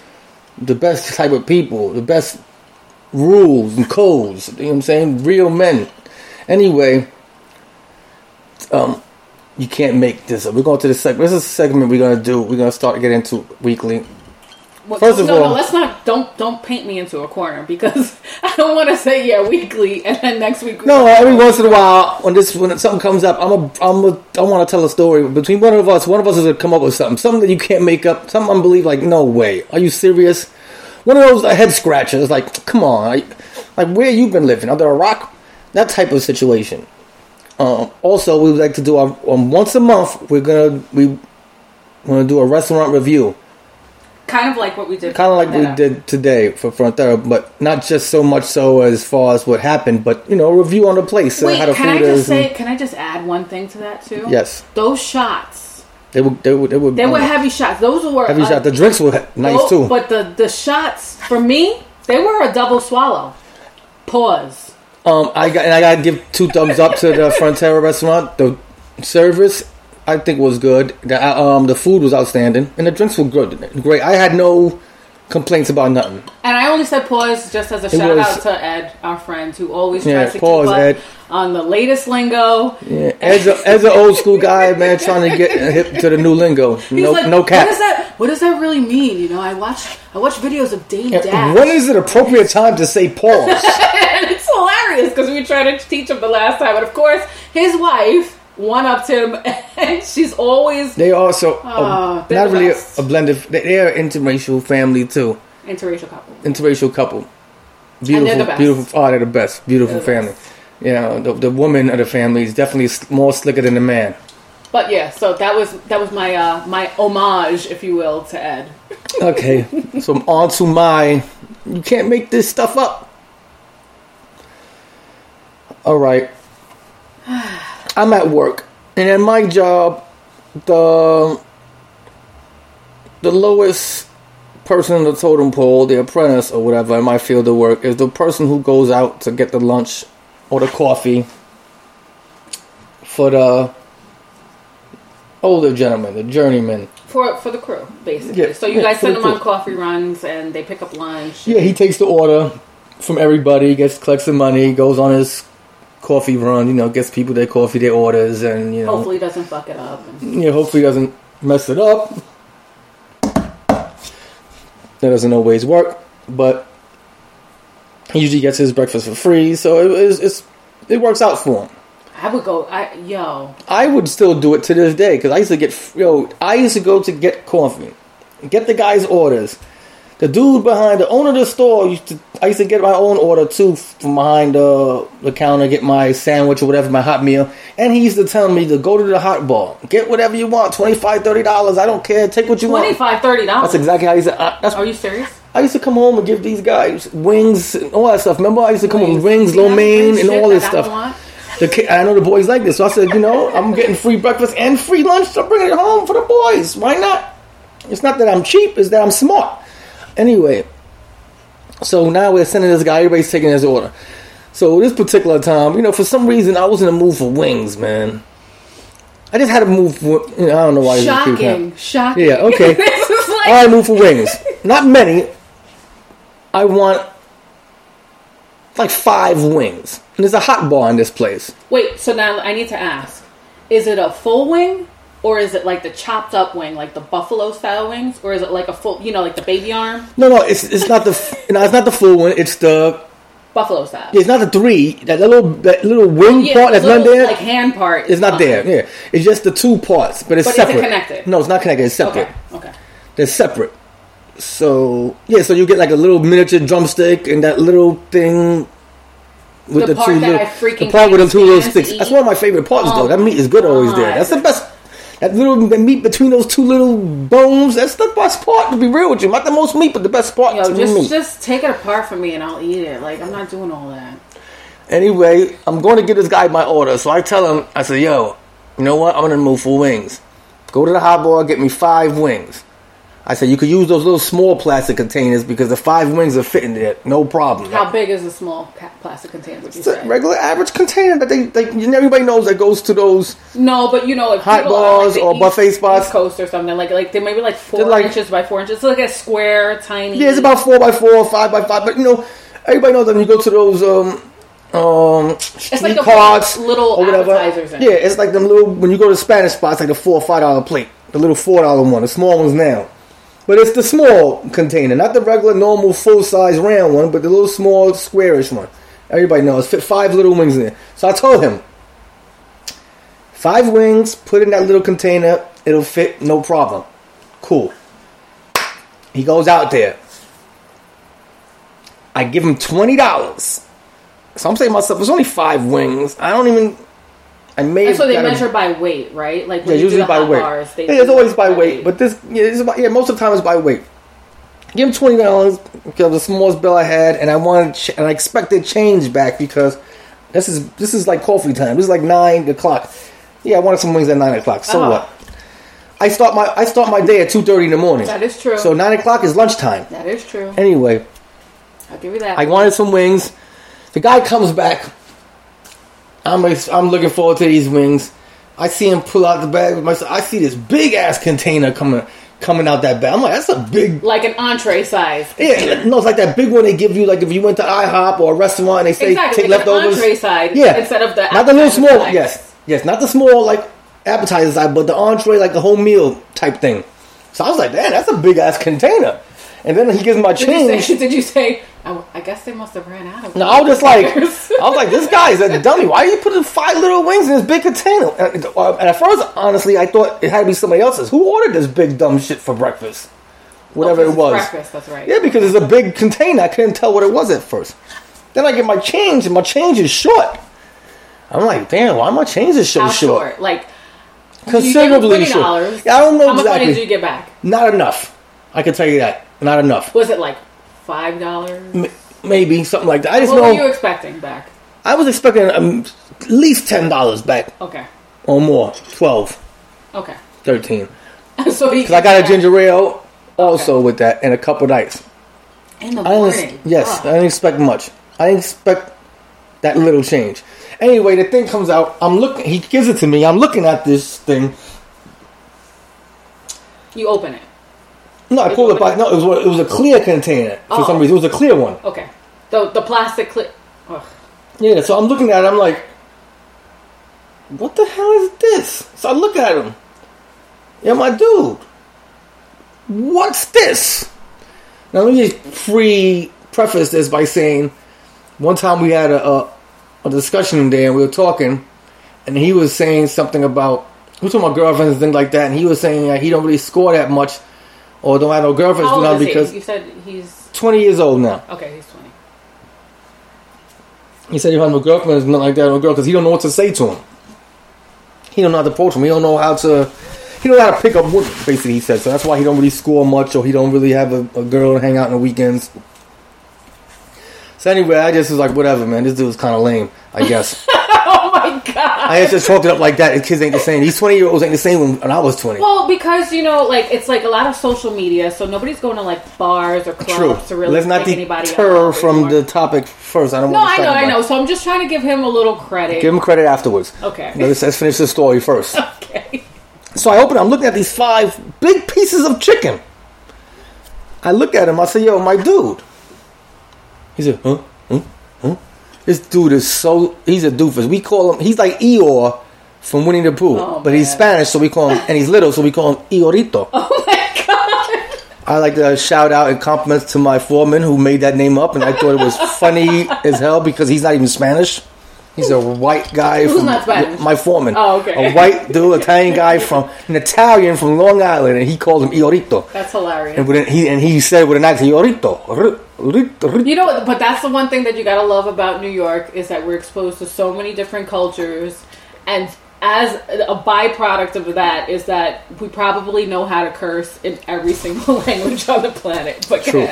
the best type of people, the best rules and codes. You know what I'm saying? Real men. Anyway, um, you can't make this. up. We're going to the segment. This is a segment we're gonna do. We're gonna start getting into weekly. Well, First of no, all- no, let's not. Don't don't paint me into a corner because I don't want to say yeah weekly and then next week. No, every once in a while, when this when something comes up, I'm a I'm a I want to tell a story between one of us. One of us is gonna come up with something, something that you can't make up, something unbelievable. Like, no way, are you serious? One of those head scratchers. Like, come on, like, like where you been living under a rock? That type of situation. Um, also, we would like to do our um, once a month. We're gonna we want to do a restaurant review, kind of like what we did. kind of like we did today for Frontera, but not just so much so as far as what happened, but you know, a review on the place, Wait, can I just is. and- say? Can I just add one thing to that too? Yes, Those shots. they were. They were. They were, They were heavy shots. Those were heavy uh, shot. The drinks were nice those- too. But the the shots for me, they were a double swallow. Pause. Um, I got and I got to give two thumbs up to the Frontera restaurant. The service, I think, was good. The uh, um, the food was outstanding, and the drinks were good, great. I had no complaints about nothing. And I only said pause just as a shout was- out to Ed, our friend, who always Yeah, tries to pause, keep up Ed. on the latest lingo. Yeah, as a, as an old school guy, man, trying to get hip to the new lingo. He's No, like, no cap. What does that? What does that really mean? You know, I watch I watch videos of Dame Yeah, Dash. When is it appropriate time to say pause? hilarious because we tried to teach him the last time, but of course, his wife one upped him, and she's always They also a, they're not really a, best. a blended. They they are interracial family too. interracial couple. interracial couple. Beautiful, the best. beautiful. Oh, they're the best. Beautiful the family. You know, the, the woman of the family is definitely more slicker than the man. But yeah, so that was that was my uh, my homage, if you will, to Ed. Okay, so on to my. You can't make this stuff up. All right. I'm at work, and at my job, the the lowest person in the totem pole, the apprentice or whatever in my field of work, is the person who goes out to get the lunch or the coffee for the older gentleman, the journeyman. For for the crew, basically. Yeah, so you yeah, guys send the them on coffee runs, and they pick up lunch. Yeah, he takes the order from everybody, gets collects the money, goes on his coffee run, you know, gets people their coffee, their orders, and you know, Hopefully, doesn't fuck it up. And, yeah, hopefully doesn't mess it up. That doesn't always work, but he usually gets his breakfast for free, so it, it's, it's it works out for him. I would go. I yo. I would still do it to this day because I used to get yo. I used to go to get coffee, get the guy's orders. The dude behind the owner of the store used to. I used to get my own order too from behind the the counter, get my sandwich or whatever, my hot meal, and he used to tell me to go to the hot bar, get whatever you want, 25 dollars. I don't care, take what you Twenty want. five, thirty dollars. That's exactly how he said. I, that's Are you serious? I used to come home and give these guys wings and all that stuff. Remember, I used to come with Wings. rings, lo mein, and all this stuff. want. The ki- I know the boys like this, so I said, you know, I'm getting free breakfast and free lunch, so bring it home for the boys. Why not? It's not that I'm cheap; it's that I'm smart. Anyway, so now we're sending this guy. Everybody's taking his order. So this particular time, you know, for some reason, I was in the mood for wings, man. I just had to move. For, you know, I don't know why. this keeps happening. Shocking, shocking. Yeah, okay. like I move for wings. Not many. I want like five wings. And there's a hot bar in this place. Wait, so now I need to ask: Is it a full wing, or is it like the chopped up wing, like the buffalo style wings, or is it like a full, you know, like the baby arm No, no, it's it's not the no, it's not the full one. It's the buffalo style? it's not the three. That little that little wing Yeah, part that's not there. like hand part. it's not there. Yeah, it's just the two parts, but it's But is it separate. connected? No, it's not connected. It's separate. Okay, okay. They're separate. So yeah, so you get like a little miniature drumstick and that little thing with The the, two little the part with the two little sticks. That's one of my favorite parts Oh though. That meat is good oh always there. That's the best. That little the meat between those two little bones. That's the best part. To be real with you, not the most meat, but the best part Yo, to just me. just take it apart from me and I'll eat it. Like I'm not doing all that. Anyway, I'm going to give this guy my order. So I tell him, I say, yo, you know what? I'm going to move for wings. Go to the hot bar, get me five wings. I said, you could use those little small plastic containers because the five wings are fitting there, no problem. How big is a small plastic container? Would you It's a regular average container that they, they everybody knows that goes to those. No, but you know, if Hot bars the or buffet spots. East Coast or something like like they maybe like 4 like- inches by four inches, it's like a square, tiny. Yeah, it's about four by four, five by five. But you know, everybody knows that when you go to those um um street like the carts little or whatever. Yeah, it's like them little when you go to Spanish spots, like the four or five dollar plate, the little four dollar one, the small ones now. But it's the small container, not the regular normal full size round one, but the little small squarish one. Everybody knows. Fit five little wings in there. So I told him, five wings, put in that little container, it'll fit, no problem. Cool. He goes out there. I give him twenty dollars. So I'm saying myself, there's only five wings. I don't even. I may. And so they got a- measure by weight, right? Like yeah, when you do usually by weight. bars, they yeah, it's always it by weight, but this yeah, it's about, yeah, most of the time it's by weight. Give him twenty dollars because the smallest bill I had, and I wanted ch- and I expected change back because this is this is like coffee time. This is like nine o'clock. Yeah, I wanted some wings at nine o'clock. So Uh-huh. what? I start my I start my day at two thirty in the morning. that is true. So nine o'clock is lunchtime. that is true. Anyway, I'll give you that. I wanted some wings. The guy comes back. I'm I'm looking forward to these wings. I see him pull out the bag with myself. I see this big ass container coming coming out that bag. I'm like, that's a big. like an entree size. Yeah, no, it's like that big one they give you, like if you went to IHOP or a restaurant and they say Exactly, take like leftovers. entree side yeah, instead of the not the little small. size. Yes, yes, not the small like appetizer side, but the entree like the whole meal type thing. So I was like, man, that's a big ass container. And then he gives me my Did you change. say? Did you say? I, I guess they must have ran out of. No, I was just like, I was like, this guy is a dummy. Why are you putting five little wings in this big container? And, uh, and at first, honestly, I thought it had to be somebody else's. Who ordered this big dumb shit for breakfast? Whatever Oh, it was. Breakfast. That's right. Yeah, because it's a big container. I couldn't tell what it was at first. Then I get my change, and my change is short. I'm like, damn, why my change is so How short? short? Like Considerably you gave him short. $20. Yeah, I don't know How much money exactly. did you get back? Not enough. I can tell you that. Not enough. Was it like five dollars? M- Maybe something like that. I just What know were you expecting back? I was expecting um, at least ten dollars back Okay. or more. 12, Okay. 13. so Because I got a ginger ale also with that and a cup of ice. in the I morning. yes, Oh. I didn't expect much. I didn't expect that little change. Anyway, the thing comes out. I'm looking. He gives it to me. I'm looking at this thing. You open it. No, I pulled it back. No, it was it was a clear container for Oh. some reason. It was a clear one. Okay. The the plastic clip. Ugh. Yeah. So I'm looking at it. I'm like, what the hell is this? So I look at him. Yeah, my dude. What's this? Now let me just pre preface this by saying, one time we had a, a a discussion there and we were talking, and he was saying something about we were talking about girlfriends and things like that, and he was saying that he don't really score that much, or don't have no girlfriends do is because he? You said he's twenty years old now. okay. He's twenty. He said he don't have no girlfriends, nothing like that, no girl, because he don't know what to say to him. He don't know how to approach him. He don't know how to. He don't know how to pick up women. Basically, he said so. That's why he don't really score much, or he don't really have a, a girl to hang out on the weekends. So anyway, I just was like, whatever, man. This dude was kind of lame, I guess. I just chalked it up like that. The kids ain't the same. These twenty year olds ain't the same when, when I was twenty. Well, because you know, like it's like a lot of social media, so nobody's going to like bars or clubs True. to really Let's not deter from anymore. the topic first. I don't No, want I know, I know. So I'm just trying to give him a little credit. Give him credit afterwards. Okay. Let's, let's finish the story first. okay. So I open. I'm looking at these five big pieces of chicken. I look at him. I say, "Yo, my dude." He said, "Huh? Huh? Huh?" This dude is so. He's a doofus. We call him. He's like Eeyore from Winnie the Pooh, Oh, but he's. Spanish, so we call him. And he's little, so we call him Eeyorito. Oh my god. I like to shout out and compliments to my foreman who made that name up, and I thought it was funny as hell because he's not even Spanish. He's a white guy Who's from not Spanish? my foreman. Oh, okay. A white dude, Italian guy from an Italian from Long Island, and he called him Iorito. That's hilarious. And with an, he and he said with an accent, Iorito. You know, but that's the one thing that you gotta love about New York is that we're exposed to so many different cultures, and as a byproduct of that is that we probably know how to curse in every single language on the planet. But True.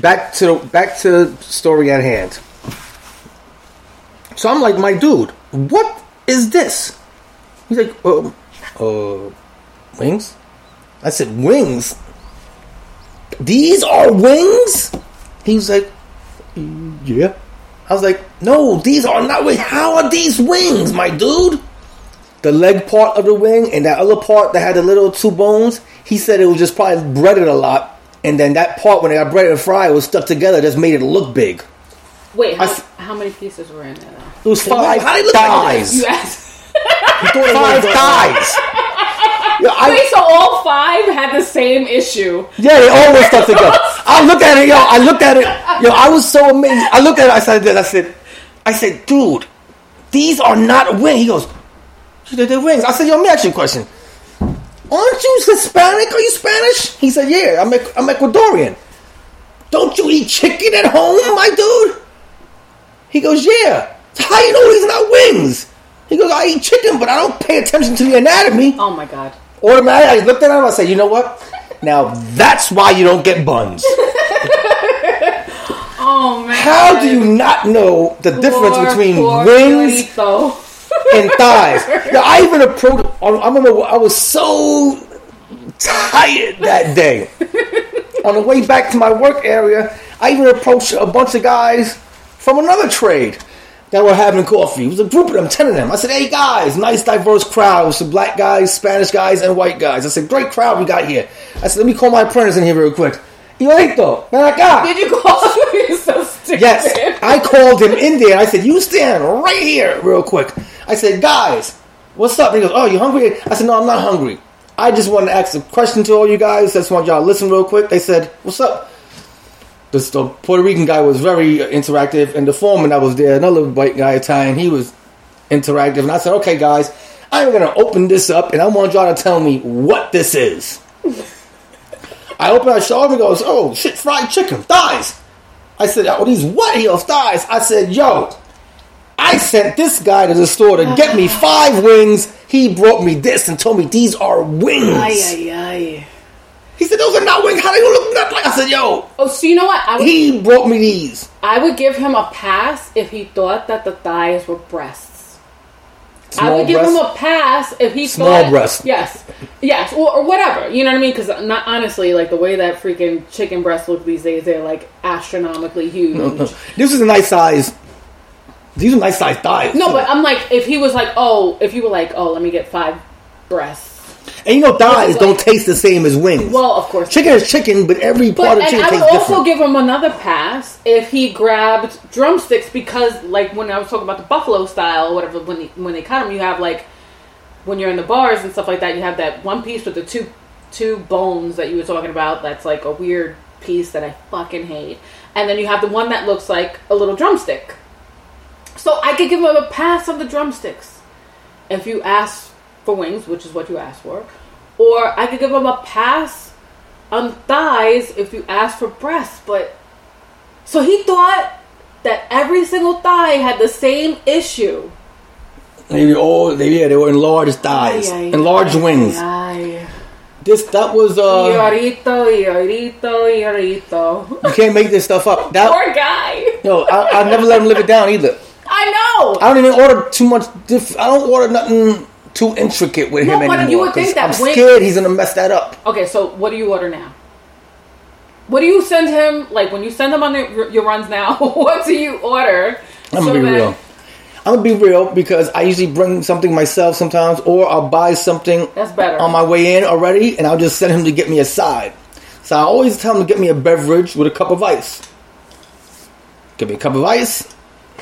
back to back to story at hand. So I'm like, my dude, what is this? He's like, um, uh, wings? I said, wings? These are wings? He was like, yeah. I was like, no, these are not wings. How are these wings, my dude? The leg part of the wing and that other part that had the little two bones, he said it was just probably breaded a lot. And then that part, when it got breaded and fried, was stuck together, just made it look big. Wait, how, I s- how many pieces were in there? Though? It was five How they look like. You asked. five thighs. Yeah, I, Wait, so all five had the same issue. Yeah, they all were stuck together. I looked at it, yo. I looked at it, yo. I was so amazed. I looked at it. I said, I said, I said, dude, these are not wings. He goes, they're, they're wings. I said, yo, let me ask you a question. Aren't you Hispanic? Are you Spanish? He said, yeah, I'm, I'm Ecuadorian. Don't you eat chicken at home, my dude? He goes, yeah. So how you know these are not wings? He goes, I eat chicken, but I don't pay attention to the anatomy Oh my god. automatically I looked at him. And I said, "You know what? Now that's why you don't get buns. Oh man. How do you not know the difference between wings and thighs?" Now I even approached. I remember I was so tired that day. On the way back to my work area, I even approached a bunch of guys from another trade that were having coffee. It was a group of them, ten of them. I said, "Hey guys, nice diverse crowd. It was some black guys, Spanish guys, and white guys." I said, "Great crowd we got here." I said, "Let me call my apprentice in here real quick." Igualito, ven acá. Did you call me so stupid? Yes, I called him in there. I said, "You stand right here, real quick." I said, "Guys, what's up?" He goes, "Oh, you hungry?" I said, "No, I'm not hungry. I just wanted to ask a question to all you guys. I just want y'all to listen real quick." They said, "What's up?" This the Puerto Rican guy was very interactive, and the foreman that was there, another white guy, Italian, he was interactive. And I said, "Okay, guys, I'm gonna open this up, and I want y'all to tell me what this is." I open our show and he goes, "Oh shit, fried chicken thighs." I said, "Oh, these what?" He goes, "Thighs." I said, "Yo, I sent this guy to the store to get me five wings. He brought me this and told me these are wings." Ay, ay, ay. He said, "Those are not wings. How they gonna look not like?" I said, "Yo, Oh, so you know what? I would, he brought me these." I would give him a pass if he thought that the thighs were breasts. I Small would give breasts? him a pass if he Small thought, breast. Yes, yes, or, or whatever. You know what I mean? Because not honestly, like the way that freaking chicken breasts look these days, they're like astronomically huge. No, no. This is a nice size. These are nice size thighs. No, but I'm like, if he was like, oh, if you were like, oh, let me get five breasts. And you know thighs like- don't taste the same as wings. Well, of course. chicken is chicken, but every But part of chicken I would also different. give him another pass if he grabbed drumsticks because, like, when I was talking about the buffalo style or whatever, when they, when they cut them, you have like when you're in the bars and stuff like that, you have that one piece with the two two bones that you were talking about. That's like a weird piece that I fucking hate, and then you have the one that looks like a little drumstick. So I could give him a pass on the drumsticks if you ask for wings, which is what you asked for, or I could give them a pass on thighs if you ask for breasts. But so he thought that every single thigh had the same issue. Maybe all they yeah they were enlarged thighs, Ay, ay, enlarged ay, wings. This that was uh Yorito, yorito, yorito. you can't make this stuff up. That Poor guy. no, I, I never let him live it down either. I know. I don't even order too much. Diff- I don't order nothing too intricate with No, him anymore. you would think that I'm wing- scared he's gonna mess that up. Okay, so what do you order now? What do you send him? Like when you send him on the, your runs now, what do you order? I'm gonna be that- real. I'm gonna be real because I usually bring something myself sometimes, or I'll buy something That's better. on my way in already, and I'll just send him to get me a side. So I always tell him to get me a beverage with a cup of ice. Give me a cup of ice.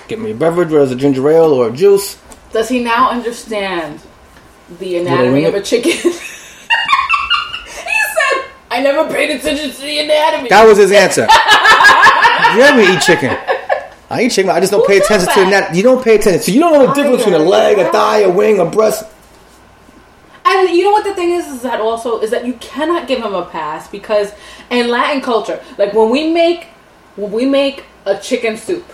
Get me a beverage, whether it's a ginger ale or a juice. Does he now understand the anatomy of a chicken? he said, "I never paid attention to the anatomy." That was his answer. yeah, we eat chicken. I eat chicken. I just don't Who pay attention to the that? You don't pay attention. So you don't know the difference between a leg, a thigh, a wing, a breast. And you know what the thing is is that also is that you cannot give him a pass because in Latin culture, like when we make when we make a chicken soup,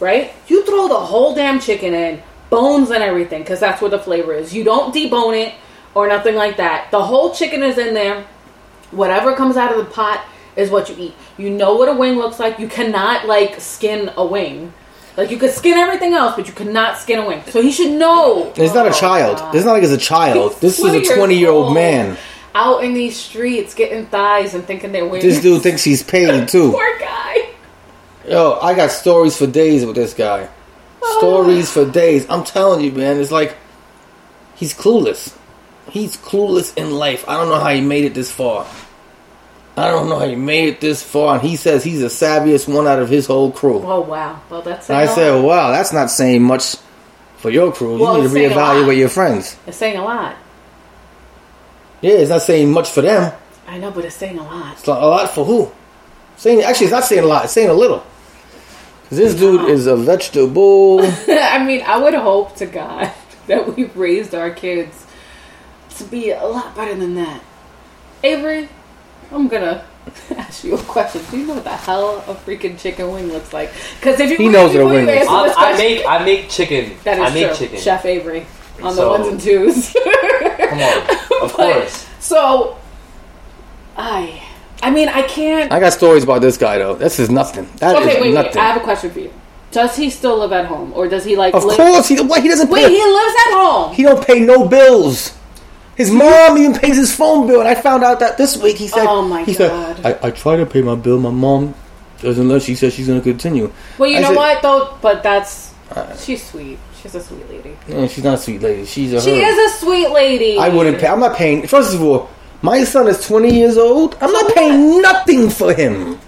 right? You throw the whole damn chicken in, bones and everything, because that's where the flavor is. You don't debone it or nothing like that. The whole chicken is in there. Whatever comes out of the pot is what you eat. You know what a wing looks like. You cannot like skin a wing. Like you could skin everything else, but you cannot skin a wing. So he should know. He's not a Oh, child. God. It's not like he's a child. He's This is a 20 year old old. man. out in these streets getting thighs and thinking they're winning. This dude thinks he's paid too. Poor guy. Yo, I got stories for days with this guy. Stories for days. I'm telling you, man. It's like he's clueless. He's clueless in life. I don't know how he made it this far. I don't know how he made it this far. And he says he's the savviest one out of his whole crew. Oh wow. Well, that's. I saying said, lot. wow, that's not saying much for your crew. Well, you need to reevaluate your friends. It's saying a lot. Yeah, it's not saying much for them. I know, but it's saying a lot. It's a lot for who? Saying actually, it's not saying a lot. It's saying a little. 'Cause this dude is a vegetable. I mean, I would hope to God that we raised our kids to be a lot better than that. Avery, I'm gonna ask you a question. Do you know what the hell a freaking chicken wing looks like? Because if you He knows before what a wing is. I, I make I make chicken. that is I make true. chicken. Chef Avery on the ones and twos. Come on, But- of course. So, I, I mean, I can't. I got stories about this guy though. This is nothing. That is okay, wait, wait. nothing. I have a question for you. Does he still live at home, or does he like? of live- course, he why he doesn't Wait, pay. he lives at home. He don't pay no bills. His mom even pays his phone bill, and I found out that this week he said. Oh, my he God. said, I, "I try to pay my bill. My mom doesn't let. She says she's going to continue." Well, you I know said- what though? But that's Uh, she's sweet. She's a sweet lady. Yeah, she's not a sweet lady. She's a. She her. is a sweet lady. I wouldn't pay. I'm not paying. First of all, my son is 20 years old. I'm not paying nothing for him.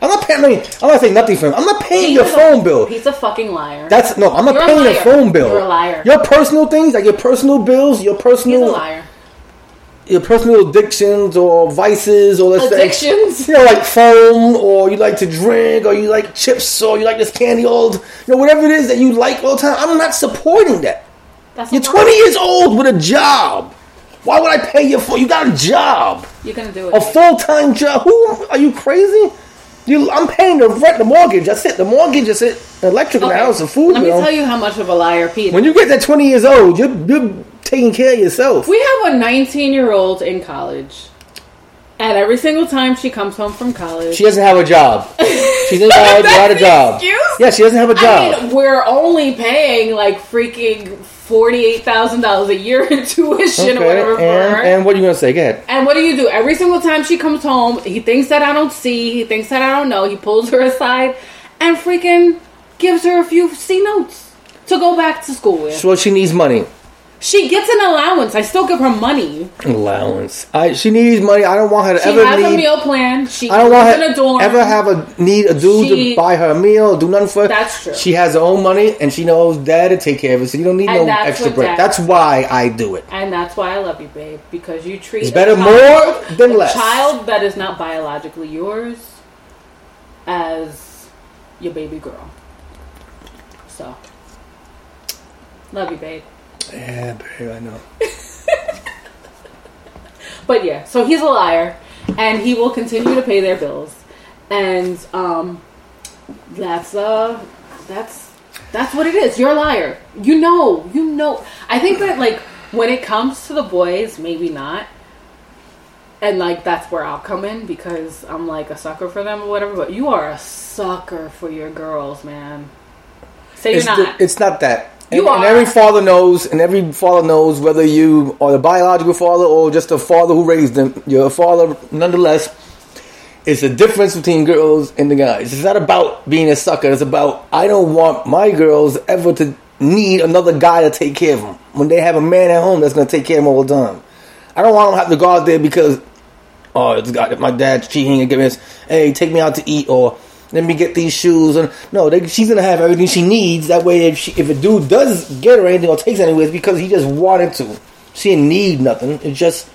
I'm not paying. I mean, I'm not saying nothing for him. I'm not paying He's your a- phone bill. He's a fucking liar. That's no. I'm not You're paying your phone bill. You're a liar. Your personal things, like your personal bills, your He's personal, a liar. your personal addictions or vices or let's say, Addictions. you know, like foam, or you like to drink, or you like chips, or you like this candy old, you know, whatever it is that you like all the time. I'm not supporting that. That's You're 20 years old with a job. Why would I pay you for? You got a job, You're gonna do it. a full time job. Who are you crazy? You, I'm paying the rent, the mortgage. That's it. The mortgage is it. Electric in the house, the food Let me bill. tell you how much of a liar Pete. When you get that 20 years old, you're, you're taking care of yourself. we have a 19 year old in college, and every single time she comes home from college, She doesn't have a job. She's in college without a job. the excuse? Yeah, she doesn't have a job. I mean, we're only paying like freaking forty-eight thousand dollars a year in tuition or whatever okay, for her. and, and what are you going to say? Go ahead. And what do you do? Every single time she comes home, he thinks that I don't see, he thinks that I don't know. He pulls her aside and freaking gives her a few C notes to go back to school with. So she needs money. She gets an allowance. I still give her money. Allowance. I, she needs money. I don't want her to She ever has need. a meal plan. She I don't want her dorm. ever have a need a dude She- to buy her a meal, do nothing for her. That's true. She has her own money, and she knows dad to take care of it, so you don't need And no extra break. dad- That's why I do it. and that's why I love you, babe, because you treat It's a better child- more than a less. child that is not biologically yours as your baby girl. So, love you, babe. Yeah, babe, I know. But yeah, so he's a liar, and he will continue to pay their bills, and um, that's uh, that's that's what it is. You're a liar. You know, you know. I think that like when it comes to the boys, maybe not, and like that's where I'll come in because I'm like a sucker for them or whatever. But you are a sucker for your girls, man. Say It's, you're the- not. it's not that. And, and every father knows, and every father knows whether you are the biological father or just a father who raised them. You're a father, nonetheless. It's a difference between girls and the guys. It's not about being a sucker. It's about I don't want my girls ever to need another guy to take care of them when they have a man at home that's going to take care of them all the time. I don't want them to have to go out there because oh, it's got my dad's cheating and giving us, hey, take me out to eat or let me get these shoes. And no, they, she's gonna have everything she needs. That way, if she, if a dude does get her anything or takes anything, it's because he just wanted to. She didn't need nothing. It's just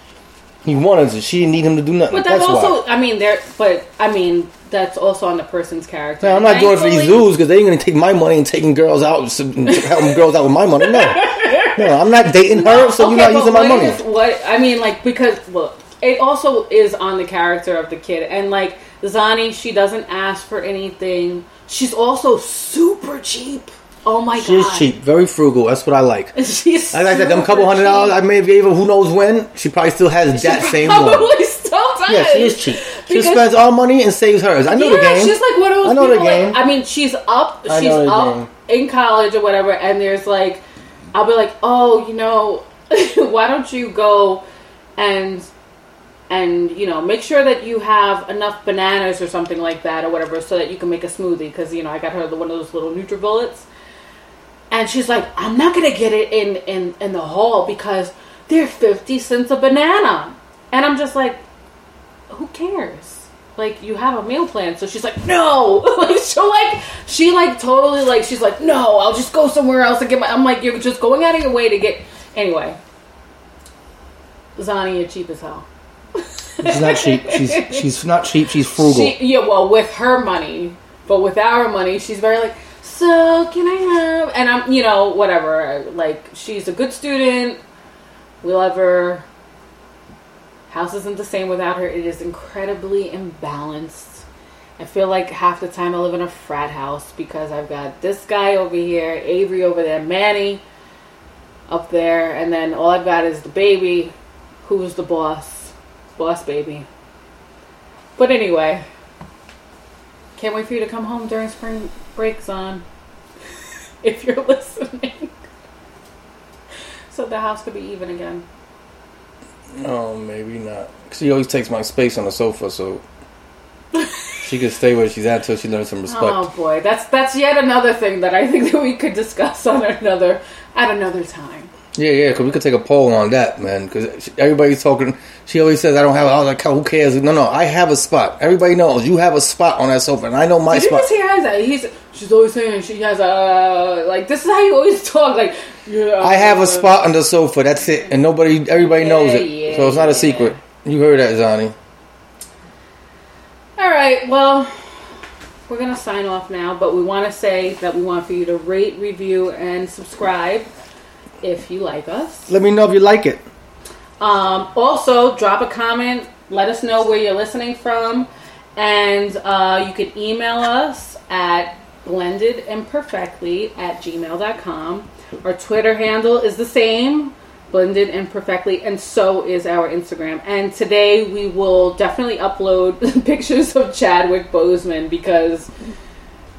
he wanted to. She didn't need him to do nothing. But that's, that's also, why. I mean, there. But I mean, that's also on the person's character. Now, I'm not doing for these dudes because they ain't gonna take my money and taking girls out, and helping girls out with my money. No, no, I'm not dating her, so you're not using my money. is- what I mean, like, because well, it also is on the character of the kid, and like Zani, she doesn't ask for anything. She's also super cheap. Oh my She's god, she's cheap, very frugal. That's what I like. She's I like that. Them couple hundred dollars I may have gave her, who knows when. She probably still has that same one. Probably still does. Yeah, she is cheap. She Because- spends all money and saves hers. I know yeah, the game. she's like one of those I know the people. like- game. I mean, she's up. I she's know the up in college or whatever, and there's like, I'll be like, oh, you know, why don't you go and and you know make sure that you have enough bananas or something like that or whatever so that you can make a smoothie because you know i got her one of those little nutribullets and she's like i'm not gonna get it in in in the hall because they're 50 cents a banana. And i'm just like who cares? Like you have a meal plan. So she's like no! She like she like totally like she's like no i'll just go somewhere else and get my i'm like you're just going out of your way to get anyway. Zani, you're cheap as hell. She's not cheap. She's she's not cheap. She's frugal. She, yeah, well, with her money, but with our money, she's very like, so can I have? And I'm, you know, whatever. Like, she's a good student. We love her. House isn't the same without her. It is incredibly imbalanced. I feel like half the time I live in a frat house because I've got this guy over here, Avery over there, Manny up there, and then all I've got is the baby, who's the boss, boss baby. But anyway, can't wait for you to come home during spring breaks on, if you're listening. so the house could be even again. Oh, maybe not. She always takes my space on the sofa, so she can stay where she's at till she learns some respect. Oh boy, that's that's yet another thing that I think that we could discuss on another at another time. Yeah, yeah, because we could take a poll on that, man. Because everybody's talking. She always says, "I don't have." I was like, "Who cares?" No, no, I have a spot. Everybody knows you have a spot on that sofa, and I know my Did you spot. just hear Isaac? He's she's always saying she has a like. This is how you always talk. Like yeah, I have a uh, spot on the sofa. That's it, and nobody, everybody knows Yeah, it, yeah, so it's not a secret. You heard that, Zani. All right, well, we're gonna sign off now, but we want to say that we want for you to rate, review, and subscribe if you like us. Let me know if you like it. Um, also, drop a comment. Let us know where you're listening from, and uh, you can email us at blendedimperfectly at gmail.com. Our Twitter handle is the same, blended imperfectly, and so is our Instagram. And today we will definitely upload pictures of Chadwick Boseman because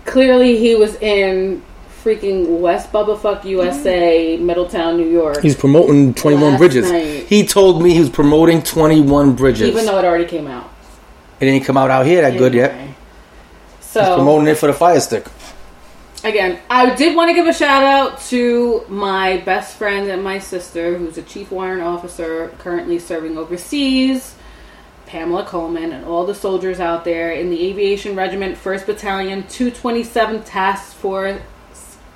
clearly he was in freaking West Bubbafuck USA, mm-hmm. Middletown, New York. He's promoting Twenty One Last Bridges. night. He told me he was promoting Twenty One Bridges. even though it already came out. it didn't come out out here that good yet. Anyway. He's So promoting it for the Fire Stick. again, I did want to give a shout out to my best friend and my sister, who's a chief warrant officer currently serving overseas, Pamela Coleman, and all the soldiers out there in the Aviation Regiment, First Battalion, 227 Task Force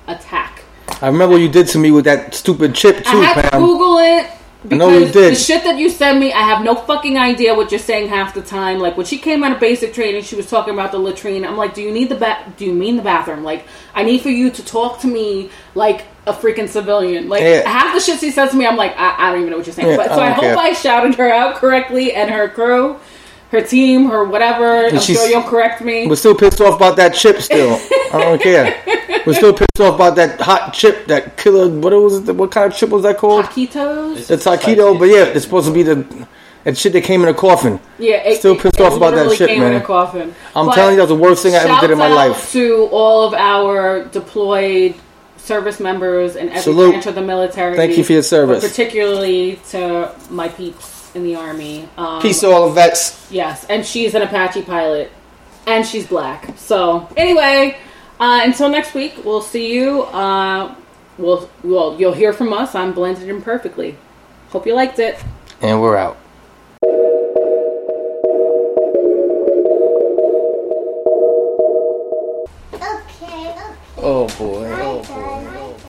Attack. I remember what you did to me with that stupid chip too, I had to Google it. I know you because did. The shit that you send me, I have no fucking idea what you're saying half the time. Like when she came out of basic training, she was talking about the latrine. I'm like, do you need the ba- Do you mean the bathroom? Like, I need for you to talk to me like a freaking civilian. Like Yeah. half the shit she says to me, I'm like, I, I don't even know what you're saying. Yeah, but so I, don't hope care. I shouted her out correctly and her crew, her team, her whatever. I'm sure you'll correct me. We're still pissed off about that chip. Still, I don't care. We're still pissed off about that hot chip, that killer. What was it? What kind of chip was that called? Taquitos. The taquito, but yeah, it's supposed to be the that shit that came in a coffin. Yeah, it, Still pissed it off about that literally shit, came man. In a coffin. I'm But telling you, that's the worst thing I ever did in my shouts out life. To all of our deployed service members and every Salute. branch of the military. Thank you for your service. but particularly to my peeps in the army. Um, Peace to all the vets. Yes, and she's an Apache pilot, and she's black. So anyway, uh, until next week, we'll see you. Uh, we'll, well, you'll hear from us. I'm blended imperfectly. Hope you liked it. And we're out. Okay. Oh boy. Oh boy.